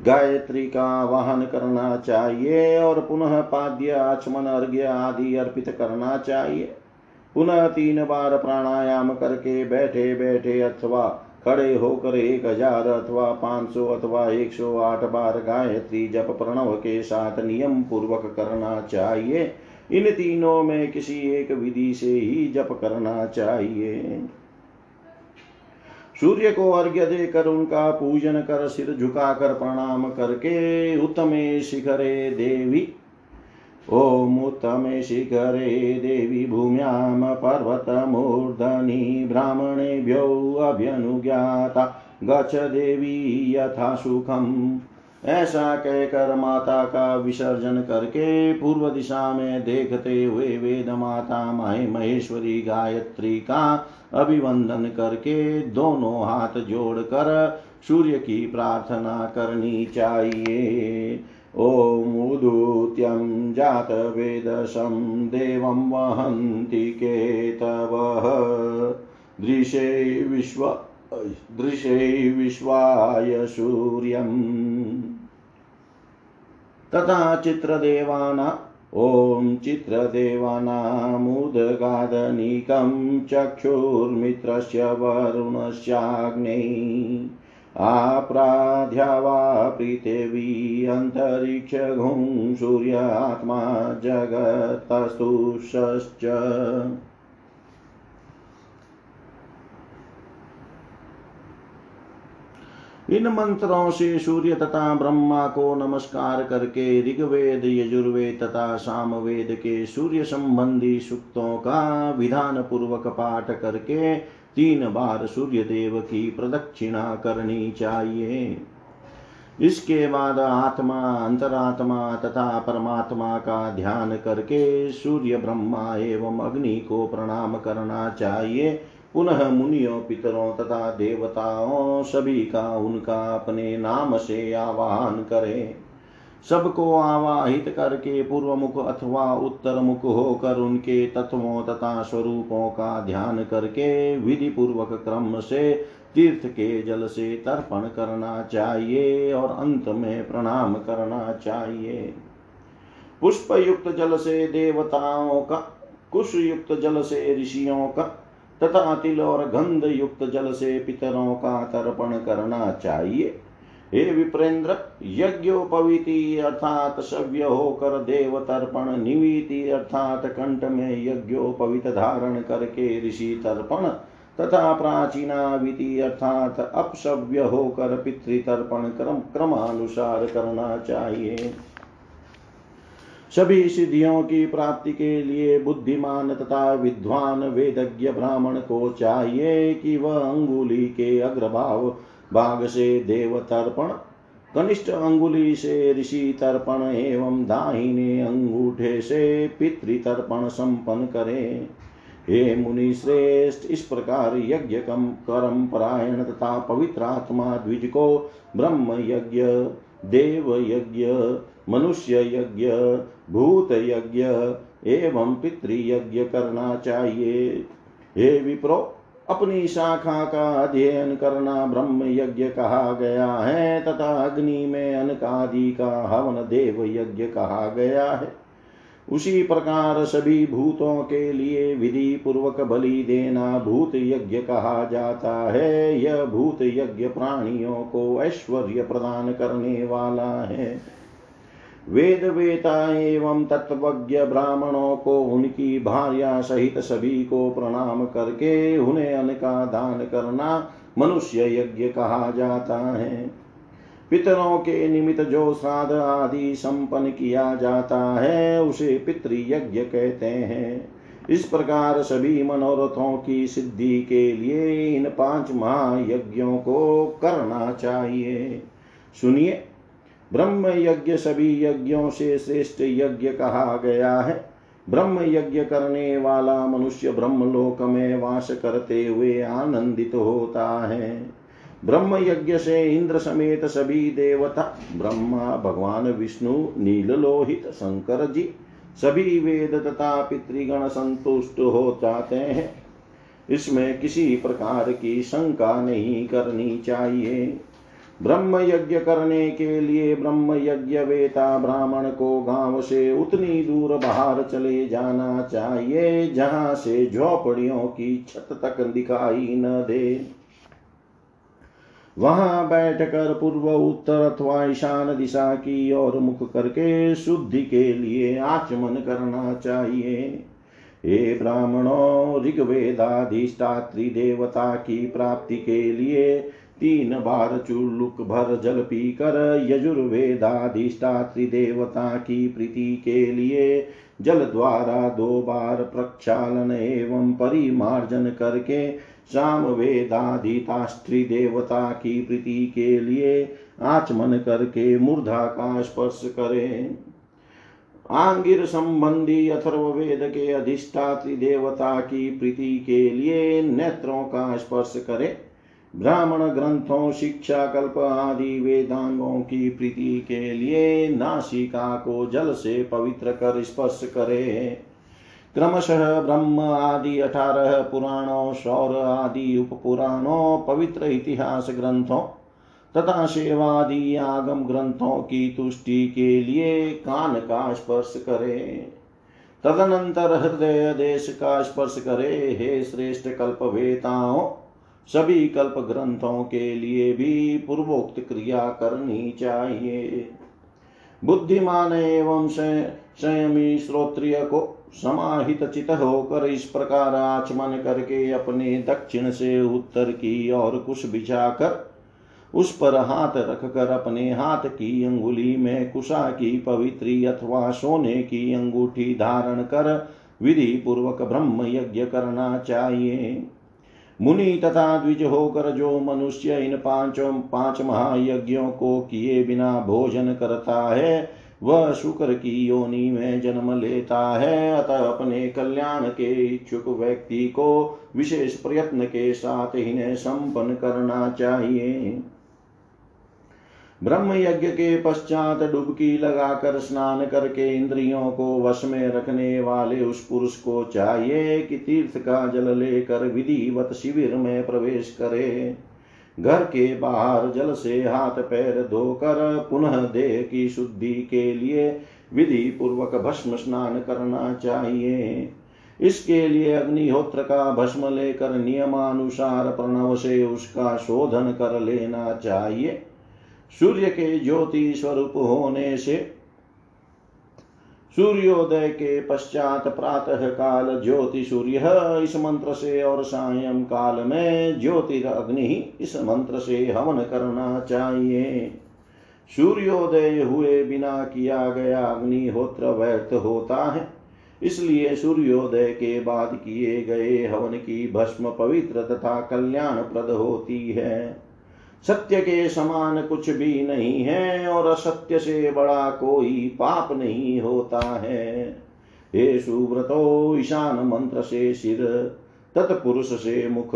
गायत्री का आवाहन करना चाहिए और पुनः पाद्य आचमन अर्घ्य आदि अर्पित करना चाहिए। पुनः तीन बार प्राणायाम करके बैठे बैठे अथवा खड़े होकर एक हज़ार अथवा पाँच सौ अथवा एक सौ आठ बार गायत्री जप प्रणव के साथ नियम पूर्वक करना चाहिए। इन तीनों में किसी एक विधि से ही जप करना चाहिए। सूर्य को अर्घ्य देकर उनका पूजन कर सिर झुकाकर प्रणाम करके उत्तमे शिखरे देवी ॐ शिखरे देवी भूम्यां पर्वतमूर्धनि ब्राह्मणेभ्यो अभ्यनुज्ञाता गच्छ देवी यथा सुखम्। ऐसा कहकर माता का विसर्जन करके पूर्व दिशा में देखते हुए वेद माता माए महेश्वरी गायत्री का अभिवंदन करके दोनों हाथ जोड़कर सूर्य की प्रार्थना करनी चाहिए। ॐ उदूत्यं जातवेदसं देवं वहन्ति केतवः। दृशे विश्व दृशे विश्वाय सूर्यम् तथा चित्रदेवाना ॐ चित्रदेवानामुदगादनीकं चक्षुर्मित्रस्य वरुणस्याग्नै। आप्राध्या वा पृथिवी अन्तरिक्षघुं सूर्यात्मा जगत्तस्तुषश्च इन मंत्रों से सूर्य तथा ब्रह्मा को नमस्कार करके ऋग्वेद, यजुर्वेद तथा सामवेद के सूर्य संबंधी सूक्तों का विधान पूर्वक पाठ करके तीन बार सूर्य देव की प्रदक्षिणा करनी चाहिए। इसके बाद आत्मा, अंतरात्मा तथा परमात्मा का ध्यान करके सूर्य, ब्रह्मा एवं अग्नि को प्रणाम करना चाहिए। पुनः मुनियों, पितरों तथा देवताओं सभी का उनका अपने नाम से आवाहन करें। सबको आवाहित करके पूर्व मुख अथवा उत्तर मुख होकर उनके तत्वों तथा स्वरूपों का ध्यान करके विधि पूर्वक क्रम से तीर्थ के जल से तर्पण करना चाहिए और अंत में प्रणाम करना चाहिए। पुष्प युक्त जल से देवताओं का कुश युक्त जल से ऋषियों का, तथा तिल और गंध युक्त जल से पितरों का तर्पण करना चाहिए। हे विप्रेंद्र, यज्ञोपवीति अर्थात सव्य होकर देव तर्पण निवीति अर्थात कंठ में यज्ञोपवित धारण करके ऋषि तर्पण तथा प्राचीना विधि अर्थात अपसव्य होकर पितृतर्पण क्रम क्रमानुसार करना चाहिए। सभी सिद्धियों की प्राप्ति के लिए बुद्धिमान तथा विद्वान वेदज्ञ ब्राह्मण को चाहिए कि वह अंगुली के अग्रभाव भाग से देव तर्पण कनिष्ठ अंगुली से ऋषि तर्पण एवं दाहिने अंगूठे से पितृतर्पण संपन्न करे। हे मुनि श्रेष्ठ, इस प्रकार यज्ञ कम कर्म परायण तथा पवित्र आत्मा द्विज को ब्रह्म यज्ञ देव यज्ञ मनुष्य यज्ञ भूत यज्ञ एवं पितृयज्ञ करना चाहिए। हे विप्रो अपनी शाखा का अध्ययन करना ब्रह्म यज्ञ कहा गया है, तथा अग्नि में अनकादि का हवन देव यज्ञ कहा गया है। उसी प्रकार सभी भूतों के लिए विधि पूर्वक बलि देना भूत यज्ञ कहा जाता है। यह भूत यज्ञ प्राणियों को ऐश्वर्य प्रदान करने वाला है। वेद वेता एवं तत्वज्ञ ब्राह्मणों को, उनकी भार्या सहित सभी को प्रणाम करके उन्हें अन्न का दान करना मनुष्य यज्ञ कहा जाता है। पितरों के निमित्त जो श्राद्ध आदि संपन्न किया जाता है, उसे पितृयज्ञ कहते हैं। इस प्रकार सभी मनोरथों की सिद्धि के लिए इन पाँच महायज्ञों को करना चाहिए। सुनिए। ब्रह्म यज्ञ सभी यज्ञों से श्रेष्ठ यज्ञ कहा गया है। ब्रह्म यज्ञ करने वाला मनुष्य ब्रह्मलोक में वास करते हुए आनंदित होता है। ब्रह्म यज्ञ से इंद्र समेत सभी देवता, ब्रह्मा, भगवान, विष्णु, नील लोहित, शंकर जी, सभी वेद तथा पितृगण संतुष्ट हो जाते हैं। इसमें किसी प्रकार की शंका नहीं करनी चाहिए। ब्रह्म यज्ञ करने के लिए ब्रह्म यज्ञ वेता ब्राह्मण को गाँव से उतनी दूर बाहर चले जाना चाहिए, जहाँ से झोपड़ियों की छत तक दिखाई न दे। वहाँ बैठकर पूर्व उत्तर अथवा ईशान दिशा की ओर मुख करके शुद्धि के लिए आचमन करना चाहिए। हे ब्राह्मणों, ऋग्वेदाधिष्ठात्री देवता की प्राप्ति के लिए तीन बार चुल्लुक भर जल पीकर यजुर्वेदाधिष्ठा त्रिदेवता की प्रीति के लिए जल द्वारा दो बार प्रक्षालन एवं परिमार्जन करके साम वेदाधितास्त्री देवता की प्रीति के लिए आचमन करके मूर्धा का स्पर्श करें। आंगिर संबंधी अथर्ववेद के अधिष्ठात्री देवता की प्रीति के लिए नेत्रों का स्पर्श करें। ब्राह्मण ग्रंथों, शिक्षा, कल्प आदि वेदांगों की प्रीति के लिए नासिका को जल से पवित्र कर स्पर्श करे। क्रमशः ब्रह्म आदि, अठारह पुराणों, सौर आदि उप पुराणों पवित्र इतिहास ग्रंथों तथा सेवादि आगम ग्रंथों की तुष्टि के लिए कान का स्पर्श करे। तदनंतर हृदय देश का स्पर्श करे। हे श्रेष्ठ कल्प वेताओं सभी कल्प ग्रंथों के लिए भी पूर्वोक्त क्रिया करनी चाहिए। बुद्धिमान एवं संयमी श्रोत्रिय को समाहित चित होकर इस प्रकार आचमन करके अपने दक्षिण से उत्तर की ओर कुश बिछाकर, उस पर हाथ रखकर अपने हाथ की अंगुली में कुशा की पवित्री अथवा सोने की अंगूठी धारण कर विधि पूर्वक ब्रह्म यज्ञ करना चाहिए। मुनि तथा द्विज होकर जो मनुष्य इन पाँचों, पाँच महायज्ञों को किए बिना भोजन करता है, वह शुक्र की योनि में जन्म लेता है। अतः अपने कल्याण के इच्छुक व्यक्ति को विशेष प्रयत्न के साथ इन्हें संपन्न करना चाहिए। ब्रह्म यज्ञ के पश्चात डुबकी लगाकर स्नान करके इंद्रियों को वश में रखने वाले उस पुरुष को चाहिए कि तीर्थ का जल लेकर विधिवत शिविर में प्रवेश करे। घर के बाहर जल से हाथ पैर धोकर पुनः देह की शुद्धि के लिए विधि पूर्वक भस्म स्नान करना चाहिए। इसके लिए अग्निहोत्र का भस्म लेकर नियमानुसार प्रणव से उसका शोधन कर लेना चाहिए। सूर्य के ज्योति स्वरूप होने से सूर्योदय के पश्चात प्रातः काल ज्योति सूर्य इस मंत्र से और सायं काल में ज्योतिरग्नि इस मंत्र से हवन करना चाहिए। सूर्योदय हुए बिना किया गया अग्निहोत्र व्यर्थ होता है। इसलिए सूर्योदय के बाद किए गए हवन की भस्म पवित्र तथा कल्याण प्रद होती है। सत्य के समान कुछ भी नहीं है और असत्य से बड़ा कोई पाप नहीं होता है। हे सुव्रतो ईशान मंत्र से सिर, तत्पुरुष से मुख,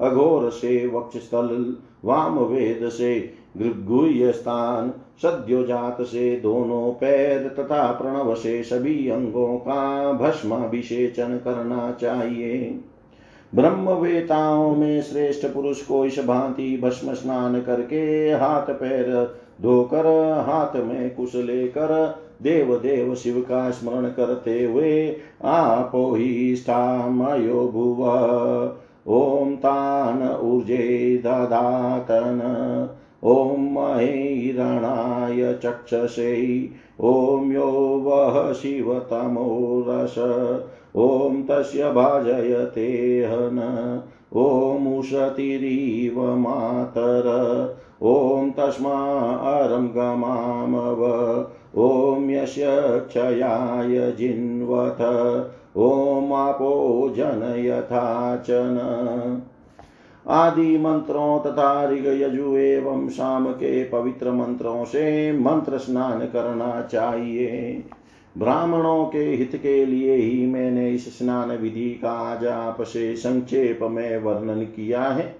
अघोर से वक्षस्थल वाम वेद से गृगुह्य स्थान सद्योजात से दोनों पैर, तथा प्रणव से सभी अंगों का भस्माभिषेचन करना चाहिए। ब्रह्मवेताओं में श्रेष्ठ पुरुष को इस भांति भस्म स्नान करके हाथ पैर धोकर, हाथ में कुश लेकर देव देव शिव का स्मरण करते हुए आपो ही स्थामयो भुव। ओम तान ऊर्जे ददातन ॐ महेरणाय चक्षसे ॐ यो वः शिवतमो रस। ॐ तस्य भाजयते हन। ॐ उशतिरिव मातर। ॐ तस्मा अरं गमामव। ॐ यस्य क्षयाय जिन्वथ। ॐ आपो जन जनयथाचन आदि मंत्रों तथा ऋग यजु एवं शाम के पवित्र मंत्रों से मंत्र स्नान करना चाहिए। ब्राह्मणों के हित के लिए ही मैंने इस स्नान विधि का आज आप से संक्षेप में वर्णन किया है।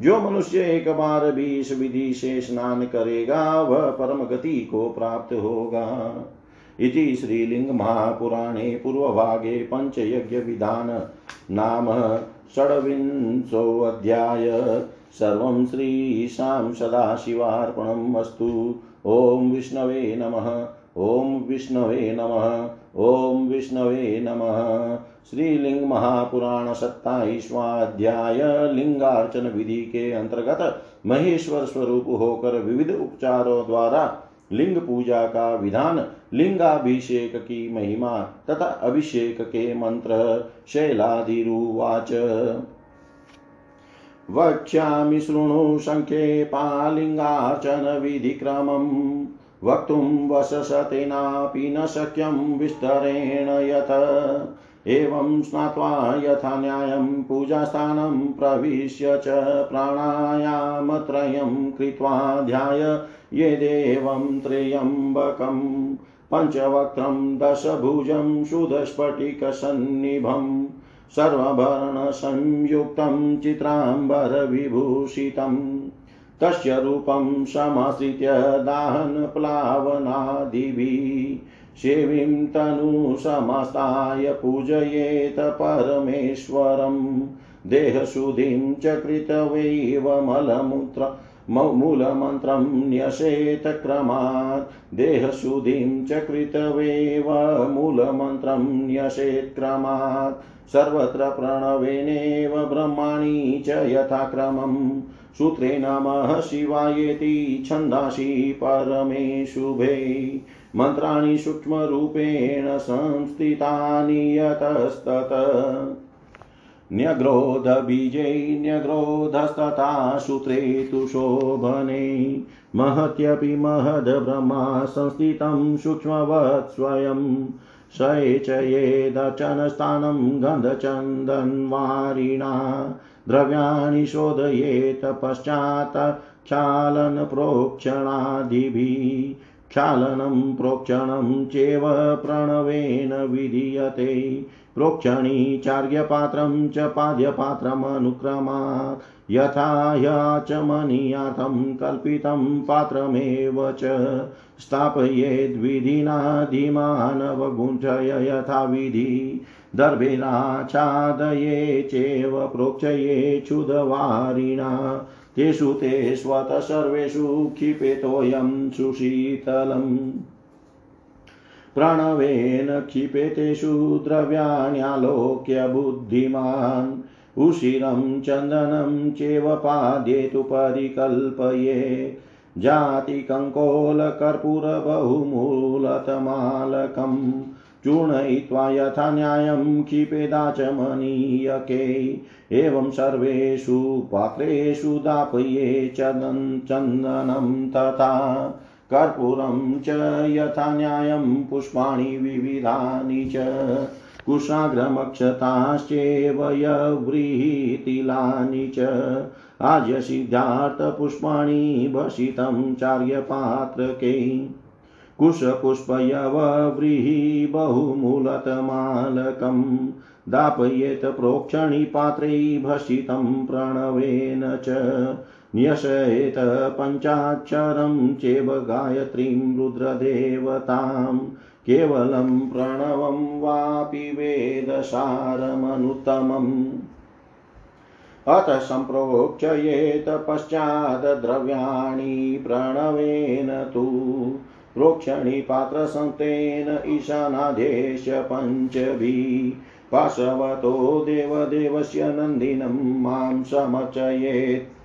जो मनुष्य एक बार भी इस विधि से स्नान करेगा, वह परम गति को प्राप्त होगा। इति श्रीलिंग महापुराणे पूर्वभागे पंचयज्ञ विधान नाम षड्विंशोऽध्याय। सर्वं श्रीशां सदाशिवार्पणम् अस्तु। ॐ विष्णवे नमः। ॐ विष्णवे नमः ॐ विष्णवे नमः। श्रीलिंग महापुराण सत्ताईसवाध्याय लिंगार्चन विधि के अंतर्गत महेश्वर स्वरूप होकर विविध उपचारों द्वारा लिंग पूजा का विधान, लिंगाभिषेक की महिमा तथा अभिषेक के मंत्र, शैलादिरुवाच। वक्ष्यामि शृणु विधिक्रमम्। वक्तुं वशसतेनापि न शक्यं विस्तरेण यत्। एवं स्नात्वा यथा न्यायं पूजास्थानं प्रविश्य च प्राणायामत्रयं कृत्वा ध्याय यदेवं त्र्यम्बकम् पञ्चवक्त्रं दशभुजं सुदस्फटिकसन्निभं। सर्वभरणसंयुक्तं चित्राम्बरविभूषितं तस्य रूपं समाश्रित्य दाहनप्लावनादिभिः सेवीं तनुसमास्ताय पूजयेत परमेश्वरं। देहशुद्धिं च कृतवैव मलमूत्र मूलमन्त्रं न्यसेत क्रमात्। देहशुद्धिं च कृतवेव मूलमन्त्रं न्यसेत् क्रमात्। सर्वत्र प्रणवेनेव ब्रह्माणि च यथाक्रमम्। सूत्रे नमः शिवायेति, छन्दांसि परमे शुभे मन्त्राणि सूक्ष्मरूपेण संस्थितानि यतस्तत। न्यग्रोधबीजै, न्यग्रोधस्तथा सूत्रे तु शोभने। महत्यपि महद्ब्रह्मा संस्थितं सूक्ष्मवत् स्वयं। सयेचयेदर्चनस्थानं गन्धचन्दन्वारिणा। द्रव्याणि शोधयेत पश्चात् क्षालनप्रोक्षणादिभिः क्षालनं प्रोक्षणं चेव प्रणवेन विधीयते। प्रोक्षणी चार्यपात्रं च पाद्यपात्रमनुक्रमात्। यथा याचमनीयाथं कल्पितं पात्रमेव च। स्थापयेद्विधिना धीमानवगुञ्चय यथाविधि दर्भिराच्छादये चेव प्रोक्षये क्षुधवारिणा। तेषु ते स्वतः सर्वेषु क्षिपेतोऽयं सुशीतलम्। प्रणवेन क्षिपेतेषु द्रव्याण्यालोक्य बुद्धिमान्। उशिरं चन्दनं चेव पाद्येतु परिकल्पये। जातिकङ्कोलकर्पूरबहुमूलतमालकम् चूर्णयित्वा यथा न्यायं क्षिपेदाचमनीयके एवं सर्वेषु पात्रेषु दापये चन्दनं तथा। कर्पूरं च यथा न्यायं पुष्पाणि विविधानि च। कुशाग्रमक्षताश्चेव यव्रीतिलानि च। आज्यसिद्धार्थपुष्पाणि भसितं चार्यपात्रके। कुशपुष्पयवव्रीहि बहुमूलतमालकम् दापयेत प्रोक्षणिपात्रै भसितं प्रणवेन च न्यसयेत पञ्चाक्षरं चेव गायत्रीं रुद्रदेवतां केवलं प्रणवं वापि वेदसारमनुत्तमम्। अतः सम्प्रोक्षयेत पश्चात् द्रव्याणि प्रणवेन तु प्रोक्षणिपात्रसन्तेन ईशानादेश पञ्चभिः पाशवतो देवदेवस्य नन्दिनं माँ समर्चयेत्।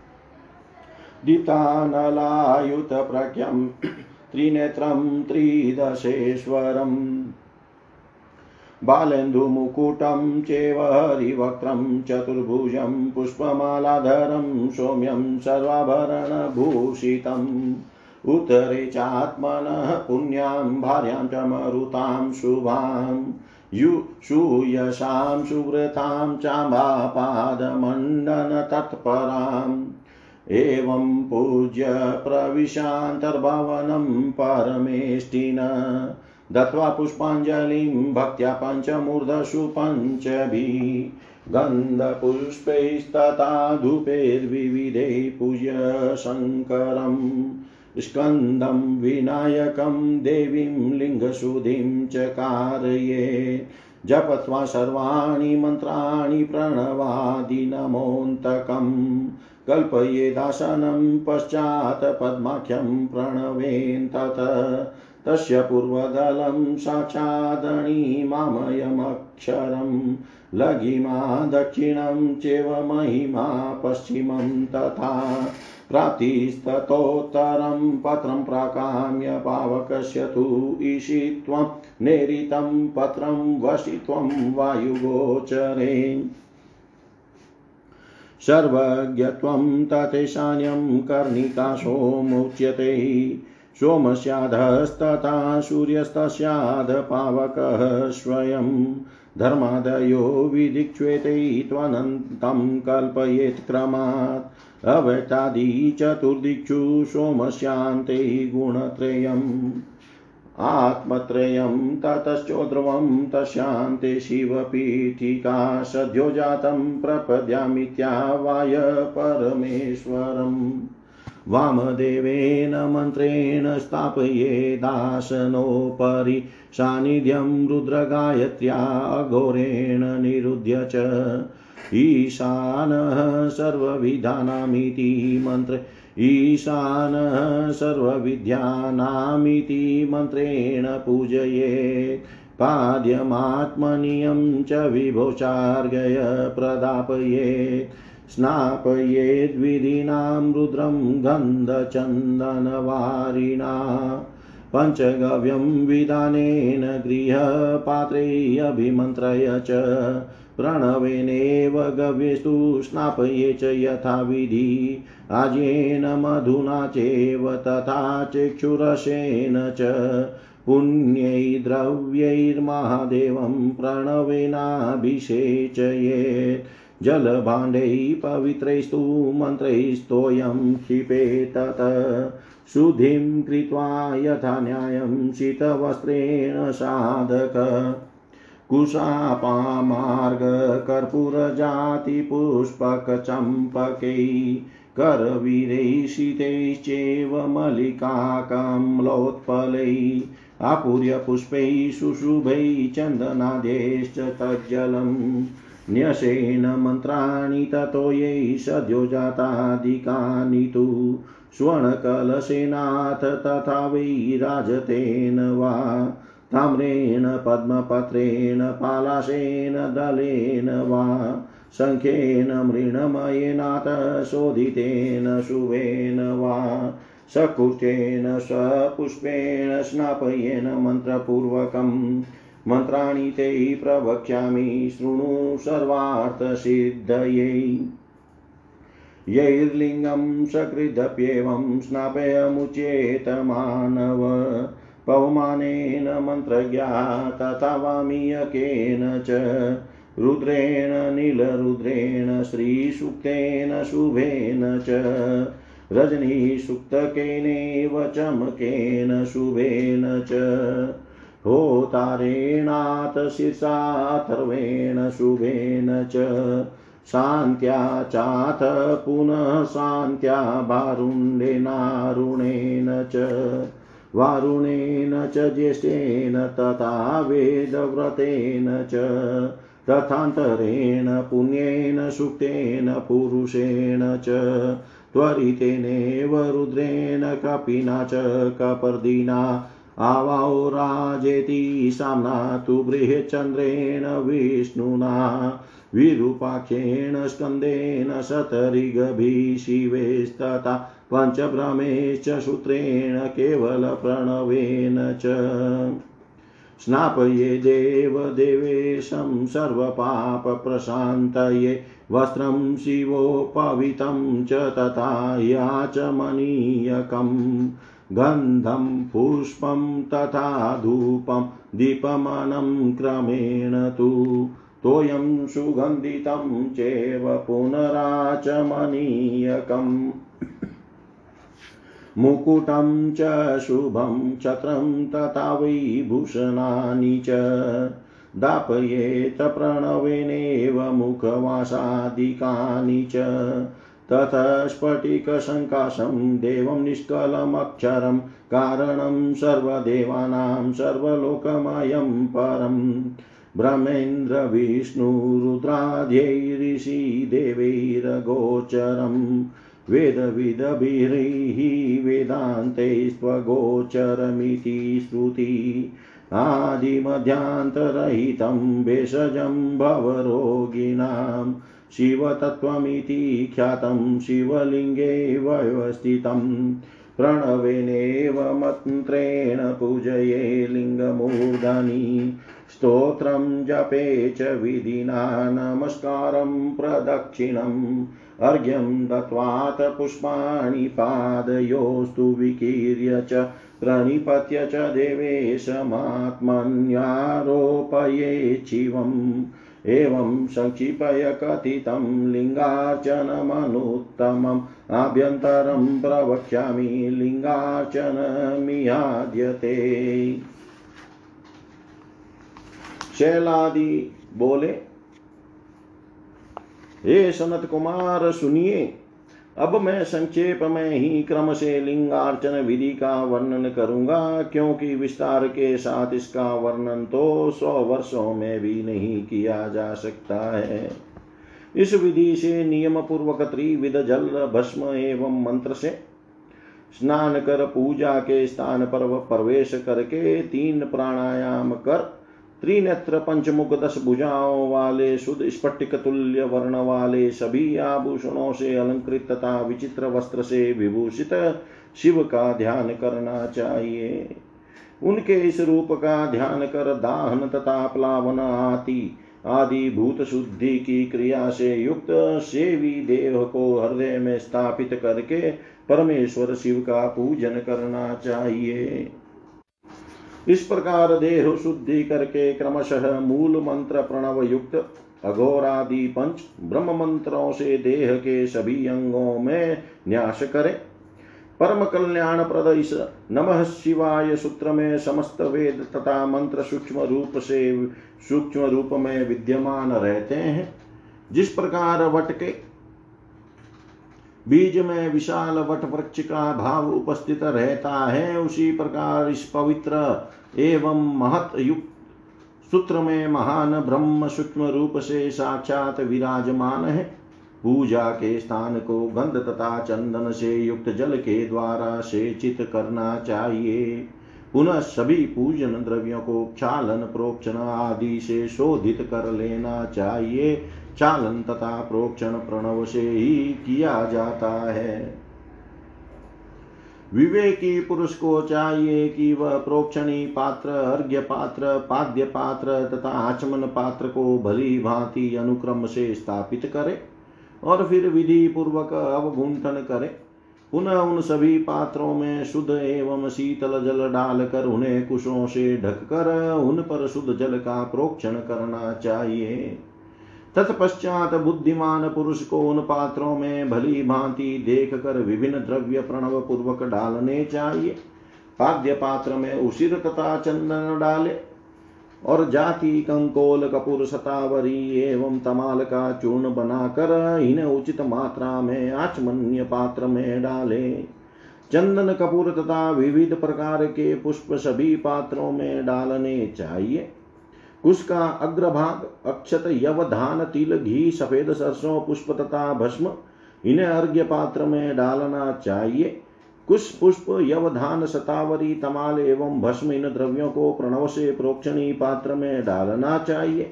दीप्तानलायुतप्रज्ञं त्रिनेत्रं त्रिदशेश्वरम् बालेन्दुमुकुटं चेव हरिवक्त्रं चतुर्भुजं पुष्पमालाधरं सौम्यं सर्वाभरणभूषितम्। उत्तरे चात्मनः पुण्यां भार्यां च मरुतां शुभां। यु सुयशां सुव्रतां चाम्बापादमण्डनतत्पराम् एवं पूज्य प्रविशान्तर्भवनं परमेष्टिन। दत्त्वा पुष्पाञ्जलिं भक्त्या पञ्चमूर्धषु पञ्चभिः गन्धपुष्पैस्तथा धूपैर्विविधैः पूज्य शङ्करम्। स्कन्दं विनायकं देवीं लिङ्गशुधिं च कारये। जपत्वा सर्वाणि मन्त्राणि प्रणवादिनमोऽन्तकम् कल्पयेदासनं पश्चात् पद्माख्यं प्रणवेन् तत तस्य पूर्वदलं साक्षादणिमामयमक्षरं लघिमा दक्षिणं चेव महिमा पश्चिमं तथा। प्राप्तिस्ततोत्तरं पत्रं प्राकाम्य पावकस्य तु ईशित्वं नेरितं पत्रं वशित्वं वायुगोचरे। सर्वज्ञत्वं ततेशान्यं कर्णिकाशोमुच्यते सोमस्याधस्तथा सूर्यस्तस्याधपावकः स्वयं धर्मादयो विदिक्ष्वेते कल्पयेत् क्रमात् अव्यक्तादि चतुर्दिक्षु सोमस्यान्ते गुणत्रयम्। आत्मत्रयं ततश्चोद्रवं तस्यान्ते शिवपीठिका सद्यो जातं प्रपद्यामित्यावाय परमेश्वरम्। वामदेवेन मन्त्रेण स्थापयेदासनोपरि सान्निध्यं रुद्रगायत्र्या अघोरेण निरुध्य च। ईशानः सर्वविधानामिति मन्त्र ईशानः सर्वविद्यानामिति मन्त्रेण पूजयेत् पाद्यमात्मनीयं च विभोचार्घय प्रदापयेत् स्नापयेद्विधीनां रुद्रं गन्धचन्दनवारिणा। पञ्चगव्यं विधानेन गृहपात्रे अभिमन्त्रय च प्रणवेनेव गव्यस्तु स्नापये च यथाविधि। आज्येन मधुना चैव तथा चक्षुरसेन च। पुण्यै द्रव्यैर्महादेवं प्रणवेनाभिषेचयेत्। जलभाण्डैः पवित्रैस्तु मन्त्रैस्तोयं क्षिपेतत शुद्धिं कृत्वा यथा न्यायं शीतवस्त्रेण साधक। कुशापामार्गकर्पूरजातिपुष्पकचम्पकै करवीरैषितैश्चैव मल्लिकाकम्लोत्पलैः आपूर्य पुष्पैः शुशुभैः चन्दनादेश्च तज्जलम्। न्यसेन मन्त्राणि ततो यै सद्यो जातादिकानि तु स्वर्णकलशेनाथ तथा वै राजतेन वा ताम्रेण पद्मपत्रेण पालाशेन दलेन वा शङ्खेन मृणमयेनाथ शोधितेन शुभेन वा सकुचेन स्वपुष्पेण स्नापयेन मन्त्रपूर्वकम् मन्त्राणि ते प्रवक्ष्यामि, शृणु सर्वार्थसिद्धयै। यैर्लिङ्गं सकृदप्येवं स्नापयमुचेत मानव पवमानेन मन्त्रज्ञा तथा वामीयकेन च। रुद्रेण, नीलरुद्रेण, श्रीसूक्तेन, शुभेन च। रजनीसूक्तकेनैव चमकेन, शुभेन च। होतारेणात शीर्षाथर्वेण शुभेन च शान्त्या चाथ पुनः शान्त्या वारुण्डेनारुणेन च वारुणेन च ज्येष्ठेन तथा वेदव्रतेन च तथान्तरेण पुण्येन सुक्तेन पुरुषेण च त्वरितेनेव रुद्रेण कपिना च कपर्दिना आवाओ राजेति साम्ना तु बृहच्चन्द्रेण विष्णुना, विरूपाख्येण स्कन्देन शिवेस्तथा पञ्चभ्रमेश्च सूत्रेण केवलप्रणवेन च। स्नापये देवदेवेशं सर्वपापप्रशान्तये, वस्त्रं शिवोपवितं च तथा याचमनीयकम्। गन्धं, पुष्पं, तथा धूपं, दीपमनं क्रमेण तु तोयं सुगन्धितं चेव पुनराचमनीयकम्। मुकुटं च शुभं छत्रं तथा वैभूषणानि च दापयेत प्रणवेनेव मुखवासादिकानि च। तत स्फटिकसङ्काशं देवं निष्कलमक्षरं कारणं सर्वदेवानां सर्वलोकमयं परम् ब्रह्मेन्द्रविष्णुरुद्राद्यैऋषिदेवैरगोचरम् वेदविदभिः वेदान्ते स्वगोचरमिति श्रुति। आदिमध्यान्तरहितं भेषजं भवरोगिणां शिवतत्त्वमिति ख्यातं शिवलिङ्गे व्यवस्थितं प्रणवेनेव मन्त्रेण पूजये लिङ्गमूर्धनि स्तोत्रं जपे च विधिना नमस्कारं प्रदक्षिणम्। अर्घ्यं दत्त्वात् पुष्पाणि पादयोस्तु विकीर्य च प्रणिपत्य च देवेशमात्मन्यारोपयेच्छिवम् एवं संक्षिपय कथितं लिङ्गार्चनमनुत्तमम् आभ्यन्तरं प्रवक्ष्यामि लिङ्गार्चनमियाद्यते। शैलादि बोले हे सनत कुमार सुनिए अब मैं संक्षेप में ही क्रम से लिंगार्चन विधि का वर्णन करूँगा, क्योंकि विस्तार के साथ इसका वर्णन तो सौ वर्षों में भी नहीं किया जा सकता है। इस विधि से नियम पूर्वक त्रिविध जल, भस्म एवं मंत्र से स्नान कर, पूजा के स्थान पर प्रवेश करके तीन प्राणायाम कर त्रिनेत्र पंचमुख दस भुजाओं वाले, शुद्ध स्फटिक तुल्य वर्ण वाले, सभी आभूषणों से अलंकृत तथा विचित्र वस्त्र से विभूषित शिव का ध्यान करना चाहिए। उनके इस रूप का ध्यान कर दाहन तथा प्लावन आती आदि भूत शुद्धि की क्रिया से युक्त सेवी देव को हृदय में स्थापित करके परमेश्वर शिव का पूजन करना चाहिए। इस प्रकार देह शुद्धि करके क्रमशः मूल मंत्र प्रणव युक्त अघोरादि पंच ब्रह्म मंत्रों से देह के सभी अंगों में न्यास करे। परम कल्याण प्रद इस नमः शिवाय सूत्र में समस्त वेद तथा मंत्र सूक्ष्म रूप से सूक्ष्म रूप में विद्यमान रहते हैं। जिस प्रकार वट के बीज में विशाल वट वृक्ष का भाव उपस्थित रहता है, उसी प्रकार इस पवित्र एवं महत युक्त सूत्र में महान ब्रह्म सूक्ष्म रूप से साक्षात विराजमान है। पूजा के स्थान को गंध तथा चंदन से युक्त जल के द्वारा सेचित करना चाहिए। पुनः सभी पूजन द्रव्यों को क्षालन, प्रोक्षण आदि से शोधित कर लेना चाहिए। चालन तथा प्रोक्षण प्रणव से ही किया जाता है। विवेकी पुरुष को चाहिए कि वह प्रोक्षणी पात्र, अर्घ्य पात्र, पाद्य पात्र तथा आचमन पात्र को भली भांति अनुक्रम से स्थापित करे और फिर विधि पूर्वक अवगुंठन करे। पुनः उन सभी पात्रों में शुद्ध एवं शीतल जल डालकर उन्हें कुशों से ढककर उन पर शुद्ध जल का प्रोक्षण करना चाहिए। तत्पश्चात बुद्धिमान पुरुष को उन पात्रों में भली भांति देख कर विभिन्न द्रव्य प्रणव पूर्वक डालने चाहिए। पाद्य पात्र में उसिर तथा चंदन डाले और जाति कंकोल कपूर सतावरी एवं तमाल का चूर्ण बनाकर इन्हें उचित मात्रा में, आचमन्य पात्र में डाले। चंदन कपूर तथा विविध प्रकार के पुष्प सभी पात्रों में डालने चाहिए। उसका अग्रभाग अक्षत यव धान तिल घी सफ़ेद सरसों पुष्प तथा भस्म। इन्हें अर्घ्य पात्र में डालना चाहिए। कुश पुष्प, यवधान, शतावरी, तमाल एवं भस्म इन द्रव्यों को प्रणव से प्रोक्षणी पात्र में डालना चाहिए।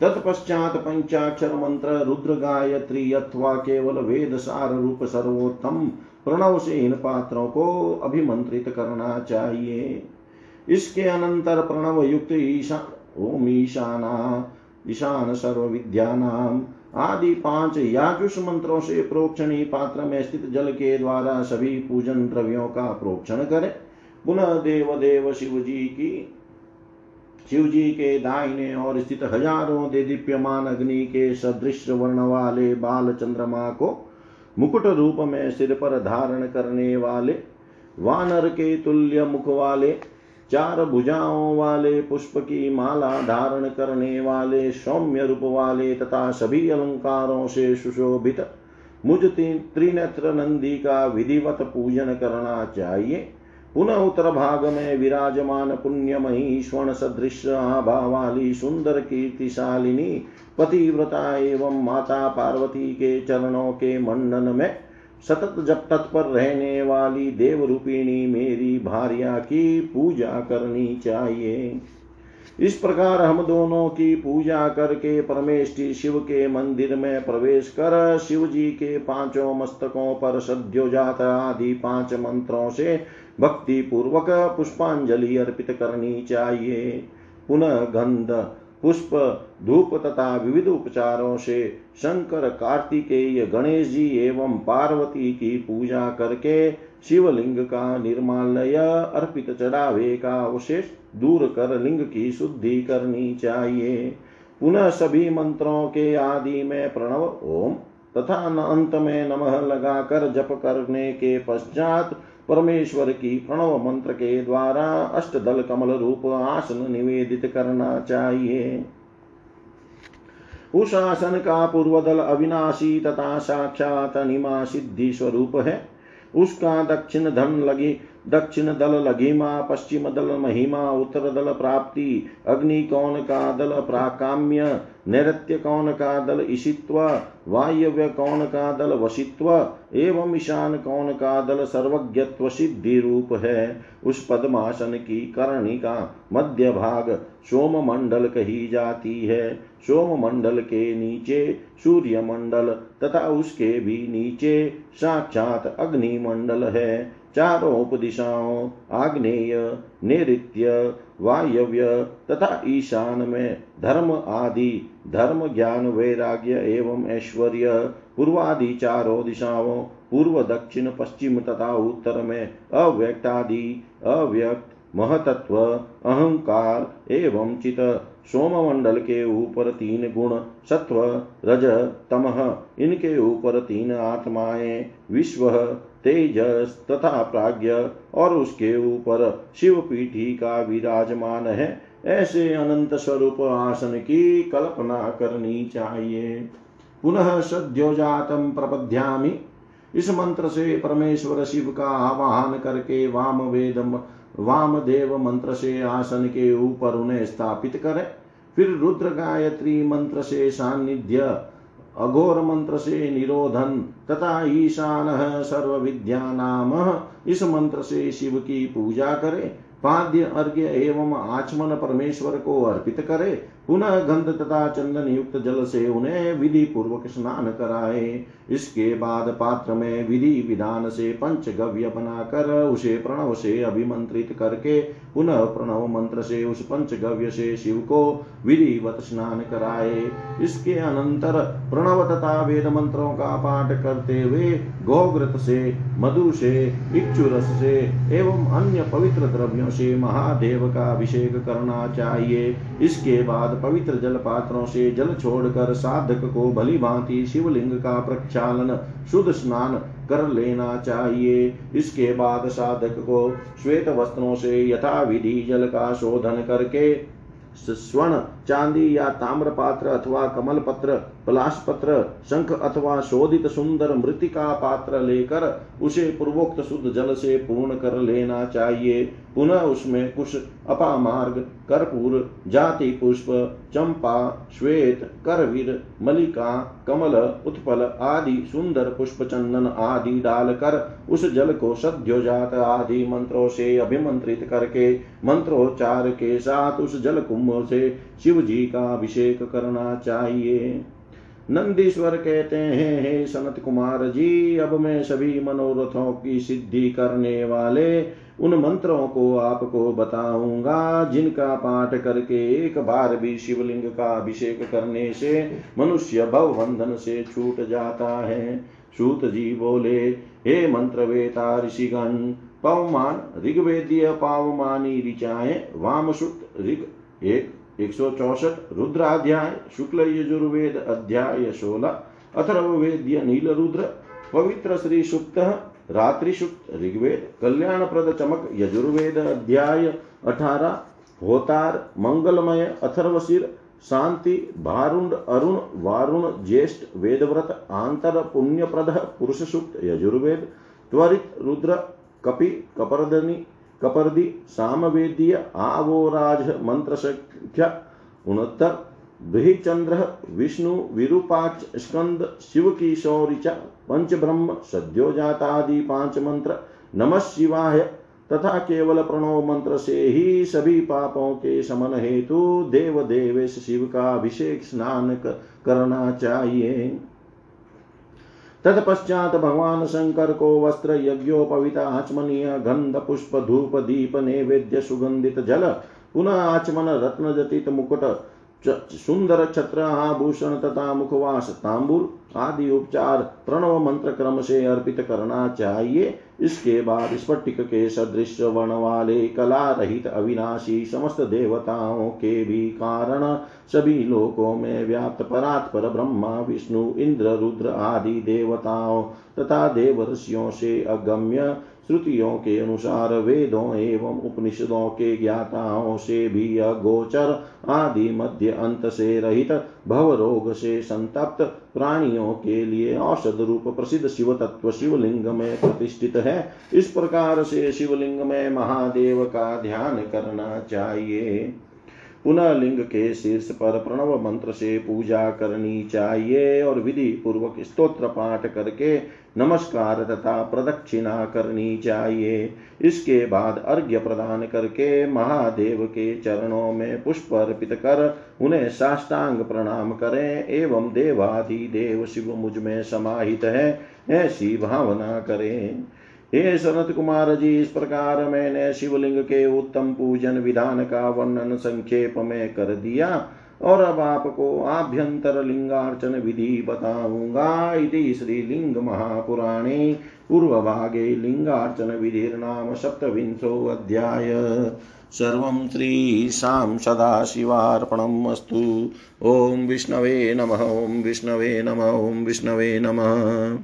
तत्पश्चात पंचाक्षर मंत्र रुद्र गायत्री अथवा केवल वेद सार रूप सर्वोत्तम प्रणव से इन पात्रों को अभिमंत्रित करना चाहिए। इसके अनंतर प्रणव युक्त ईशा ओम ईशाना ईशान सर्व विद्यानाम आदि पाँच याजुष मंत्रों से प्रोक्षणी पात्र में स्थित जल के द्वारा सभी पूजन द्रव्यों का प्रोक्षण करें। पुनः देव देव शिव जी की शिव जी के दाहिने और स्थित हज़ारों दे दीप्यमान अग्नि के सदृश वर्ण वाले बाल चंद्रमा को मुकुट रूप में सिर पर धारण करने वाले, वानर के तुल्य मुख वाले चार भुजाओं वाले पुष्प की माला धारण करने वाले सौम्य रूप वाले तथा सभी अलंकारों से सुशोभित मुझ त्रिनेत्र नंदी का विधिवत पूजन करना चाहिए। पुनः उत्तर भाग में विराजमान पुण्यमयी स्वर्ण सदृश आभा वाली सुंदर कीर्तिशालिनी पतिव्रता एवं माता पार्वती के चरणों के मंडन में सतत जब तत्पर रहने वाली देव रूपिणी मेरी भार्या की पूजा करनी चाहिए। इस प्रकार हम दोनों की पूजा करके परमेष्टि शिव के मंदिर में प्रवेश कर शिव जी के पाँचों मस्तकों पर सद्योजात आदि पाँच मंत्रों से भक्ति पूर्वक पुष्पांजलि अर्पित करनी चाहिए। पुनः गंध पुष्प, धूप तथा विविध उपचारों से शंकर, कार्तिकेय गणेश जी एवं पार्वती की पूजा करके शिवलिंग का निर्मालय अर्पित चढ़ावे का अवशेष दूर कर लिंग की शुद्धि करनी चाहिए। पुनः सभी मंत्रों के आदि में प्रणव, ओम, तथा अंत में नमः लगाकर जप करने के पश्चात परमेश्वर की प्रणव मंत्र के द्वारा अष्टदल कमल रूप आसन निवेदित करना चाहिए। उस आसन का पूर्वदल अविनाशी तथा साक्षात निमा सिद्धि स्वरूप है। उसका दक्षिण धन लगी, दक्षिण दल लघिमा पश्चिम दल महिमा, उत्तर दल प्राप्ति अग्नि कौन का दल प्राकाम्य नैत्य कौन का दल ईशित्व वायव्य कौन का दल वशित्व, एवं ईशान कौन का दल सर्वज्ञत्व सिद्धि रूप है। उस पद्मासन की कर्णिका मध्य भाग सोम मंडल कही जाती है। सोम मंडल के नीचे सूर्य मंडल तथा उसके भी नीचे साक्षात अग्नि मंडल है। चारों उपदिशाओं आग्नेय नैत्य वायव्य तथा ईशान में धर्म आदि, धर्म ज्ञान वैराग्य एवं ऐश्वर्य, पूर्वादि चारों दिशाओं, पूर्व दक्षिण पश्चिम तथा उत्तर में अव्यक्तादि, अव्यक्त, महतत्व, अहंकार एवं चित, सोममंडल के ऊपर तीन गुण, सत्व, रज, तमह, इनके ऊपर तीन आत्माएँ, विश्व तेजस तथा प्राज्ञ और उसके ऊपर शिव पीठी का विराजमान है। ऐसे अनंत स्वरूप आसन की कल्पना करनी चाहिए। पुनः सद्योजातम प्रपद्यामी। इस मंत्र से परमेश्वर शिव का आवाहन करके वाम वेद वाम देव मंत्र से आसन के ऊपर उन्हें स्थापित करें। फिर रुद्र गायत्री मंत्र से सानिध्य अघोर मंत्र से निरोधन तथा ईशान सर्व विद्या नाम इस मंत्र से शिव की पूजा करे, पाद्य अर्घ्य एवं आचमन परमेश्वर को अर्पित करे पुनः गंध तथा चंदन युक्त जल से उन्हें विधि पूर्वक स्नान कराए। इसके बाद पात्र में विधि विधान से पंचगव्य बनाकर उसे प्रणव से अभिमंत्रित करके पुनः प्रणव मंत्र से उस पंचगव्य से शिव को विधिवत स्नान कराए। इसके अनंतर प्रणव तथा वेद मंत्रों का पाठ करते हुए गोग्रत से, मधु से इक्षुरस से एवं अन्य पवित्र द्रव्यों से महादेव का अभिषेक करना चाहिए। इसके बाद पवित्र जल पात्रों से जल छोड़कर साधक को भली भांति शिवलिंग का प्रक्षालन, शुद्ध स्नान कर लेना चाहिए। इसके बाद साधक को श्वेत वस्त्रों से यथाविधि जल का शोधन करके स्वर्ण चांदी या ताम्र पात्र अथवा कमल पत्र पलाश पत्र शंख अथवा शोधित सुंदर मृतिका पात्र लेकर उसे पूर्वोक्त शुद्ध जल से पूर्ण कर लेना चाहिए। पुनः उसमें कुश अपामार्ग, कर्पूर, जाति पुष्प, चंपा, श्वेत, करवीर, मलिका, कमल, उत्पल आदि सुंदर पुष्प चंदन आदि डालकर उस जल को सद्योजात आदि मंत्रों से अभिमंत्रित करके, मंत्रोच्चार के साथ उस जल कुंभ से शिव जी का अभिषेक करना चाहिए। नंदीश्वर कहते हैं, हे सनत कुमार जी, अब मैं सभी मनोरथों की सिद्धि करने वाले उन मंत्रों को आपको बताऊँगा, जिनका पाठ करके एक बार भी शिवलिंग का अभिषेक करने से मनुष्य भव बंधन से छूट जाता है। सूत जी बोले, हे मंत्र वेता ऋषिगण, पवमान, ऋग्वेदीय पावमानी ऋचाएँ, वामसुत, ऋग, एक एक सौ चौसठ, रुद्राध्याय शुक्ल यजुर्वेद अध्याय सोलह अथर्वेद्य नील रुद्र पवित्र श्री सुप्त रात्रि सुक्त ऋग्वेद कल्याण प्रद चमक यजुर्वेद अध्याय अठारह, होतार, मंगलमय अथर्वशीर, शांति भारुण अरुण, वारुण, ज्येष्ठ, वेदव्रत, आंतर, पुण्यप्रद पुरुष सुक्त यजुर्वेद, त्वरित, रुद्र, कपि, कपर्दनी कपर्दी, सामवेदीय, आवोराज मंत्र संख्या उनहत्तर बृहचंद्र, विष्णु, विरूपाक्ष, स्कंद शिव की शौरिचा पंच ब्रह्म सद्योजातादि पाँच मंत्र, नमः शिवाय, तथा केवल प्रणव मंत्र से ही सभी पापों के समन हेतु देव देवेश शिव का अभिषेक स्नान करना चाहिए। तत्पश्चात भगवान शंकर को वस्त्र यज्ञोपवित आचमनीय गंध, पुष्प, धूप, दीप, नैवेद्य, सुगंधित जल, पुनः आचमन, रत्न जटित मुकुट सुंदर छत्र, आभूषण तथा मुखवास, तांबुल आदि उपचार, प्रणव मंत्र क्रम से अर्पित करना चाहिए। इसके बाद स्फटिक के सदृश वर्ण वाले कला रहित अविनाशी समस्त देवताओं के भी कारण सभी लोकों में व्याप्त परात्पर ब्रह्मा, विष्णु, इंद्र, रुद्र आदि देवताओं तथा देवर्षियों से अगम्य श्रुतियों के अनुसार वेदों एवं उपनिषदों के ज्ञाताओं से भी अगोचर आदि मध्य अंत से रहित भव रोग से संतप्त प्राणियों के लिए औषध रूप प्रसिद्ध शिव तत्व शिवलिंग में प्रतिष्ठित है। इस प्रकार से शिवलिंग में महादेव का ध्यान करना चाहिए। पुनः लिंग के शीर्ष पर प्रणव मंत्र से पूजा करनी चाहिए और विधि पूर्वक स्तोत्र पाठ करके नमस्कार तथा प्रदक्षिणा करनी चाहिए। इसके बाद अर्घ्य प्रदान करके महादेव के चरणों में पुष्प अर्पित कर उन्हें साष्टांग प्रणाम करें, एवं देवाधि देव शिव मुझमें समाहित है, ऐसी भावना करें। हे सनत कुमार जी, इस प्रकार मैंने शिवलिंग के उत्तम पूजन विधान का वर्णन संक्षेप में कर दिया। और अब आपको आभ्यंतर लिंगार्चन विधि बताऊँगा। इति श्रीलिंग महापुराणे पूर्वभागे लिंगार्चन विधिर्नाम सप्तविंशोऽध्याय सर्वं श्रीशां सदाशिवार्पणम् अस्तु। ॐ विष्णवे नमः, ॐ विष्णवे नमः, ॐ विष्णवे नमः।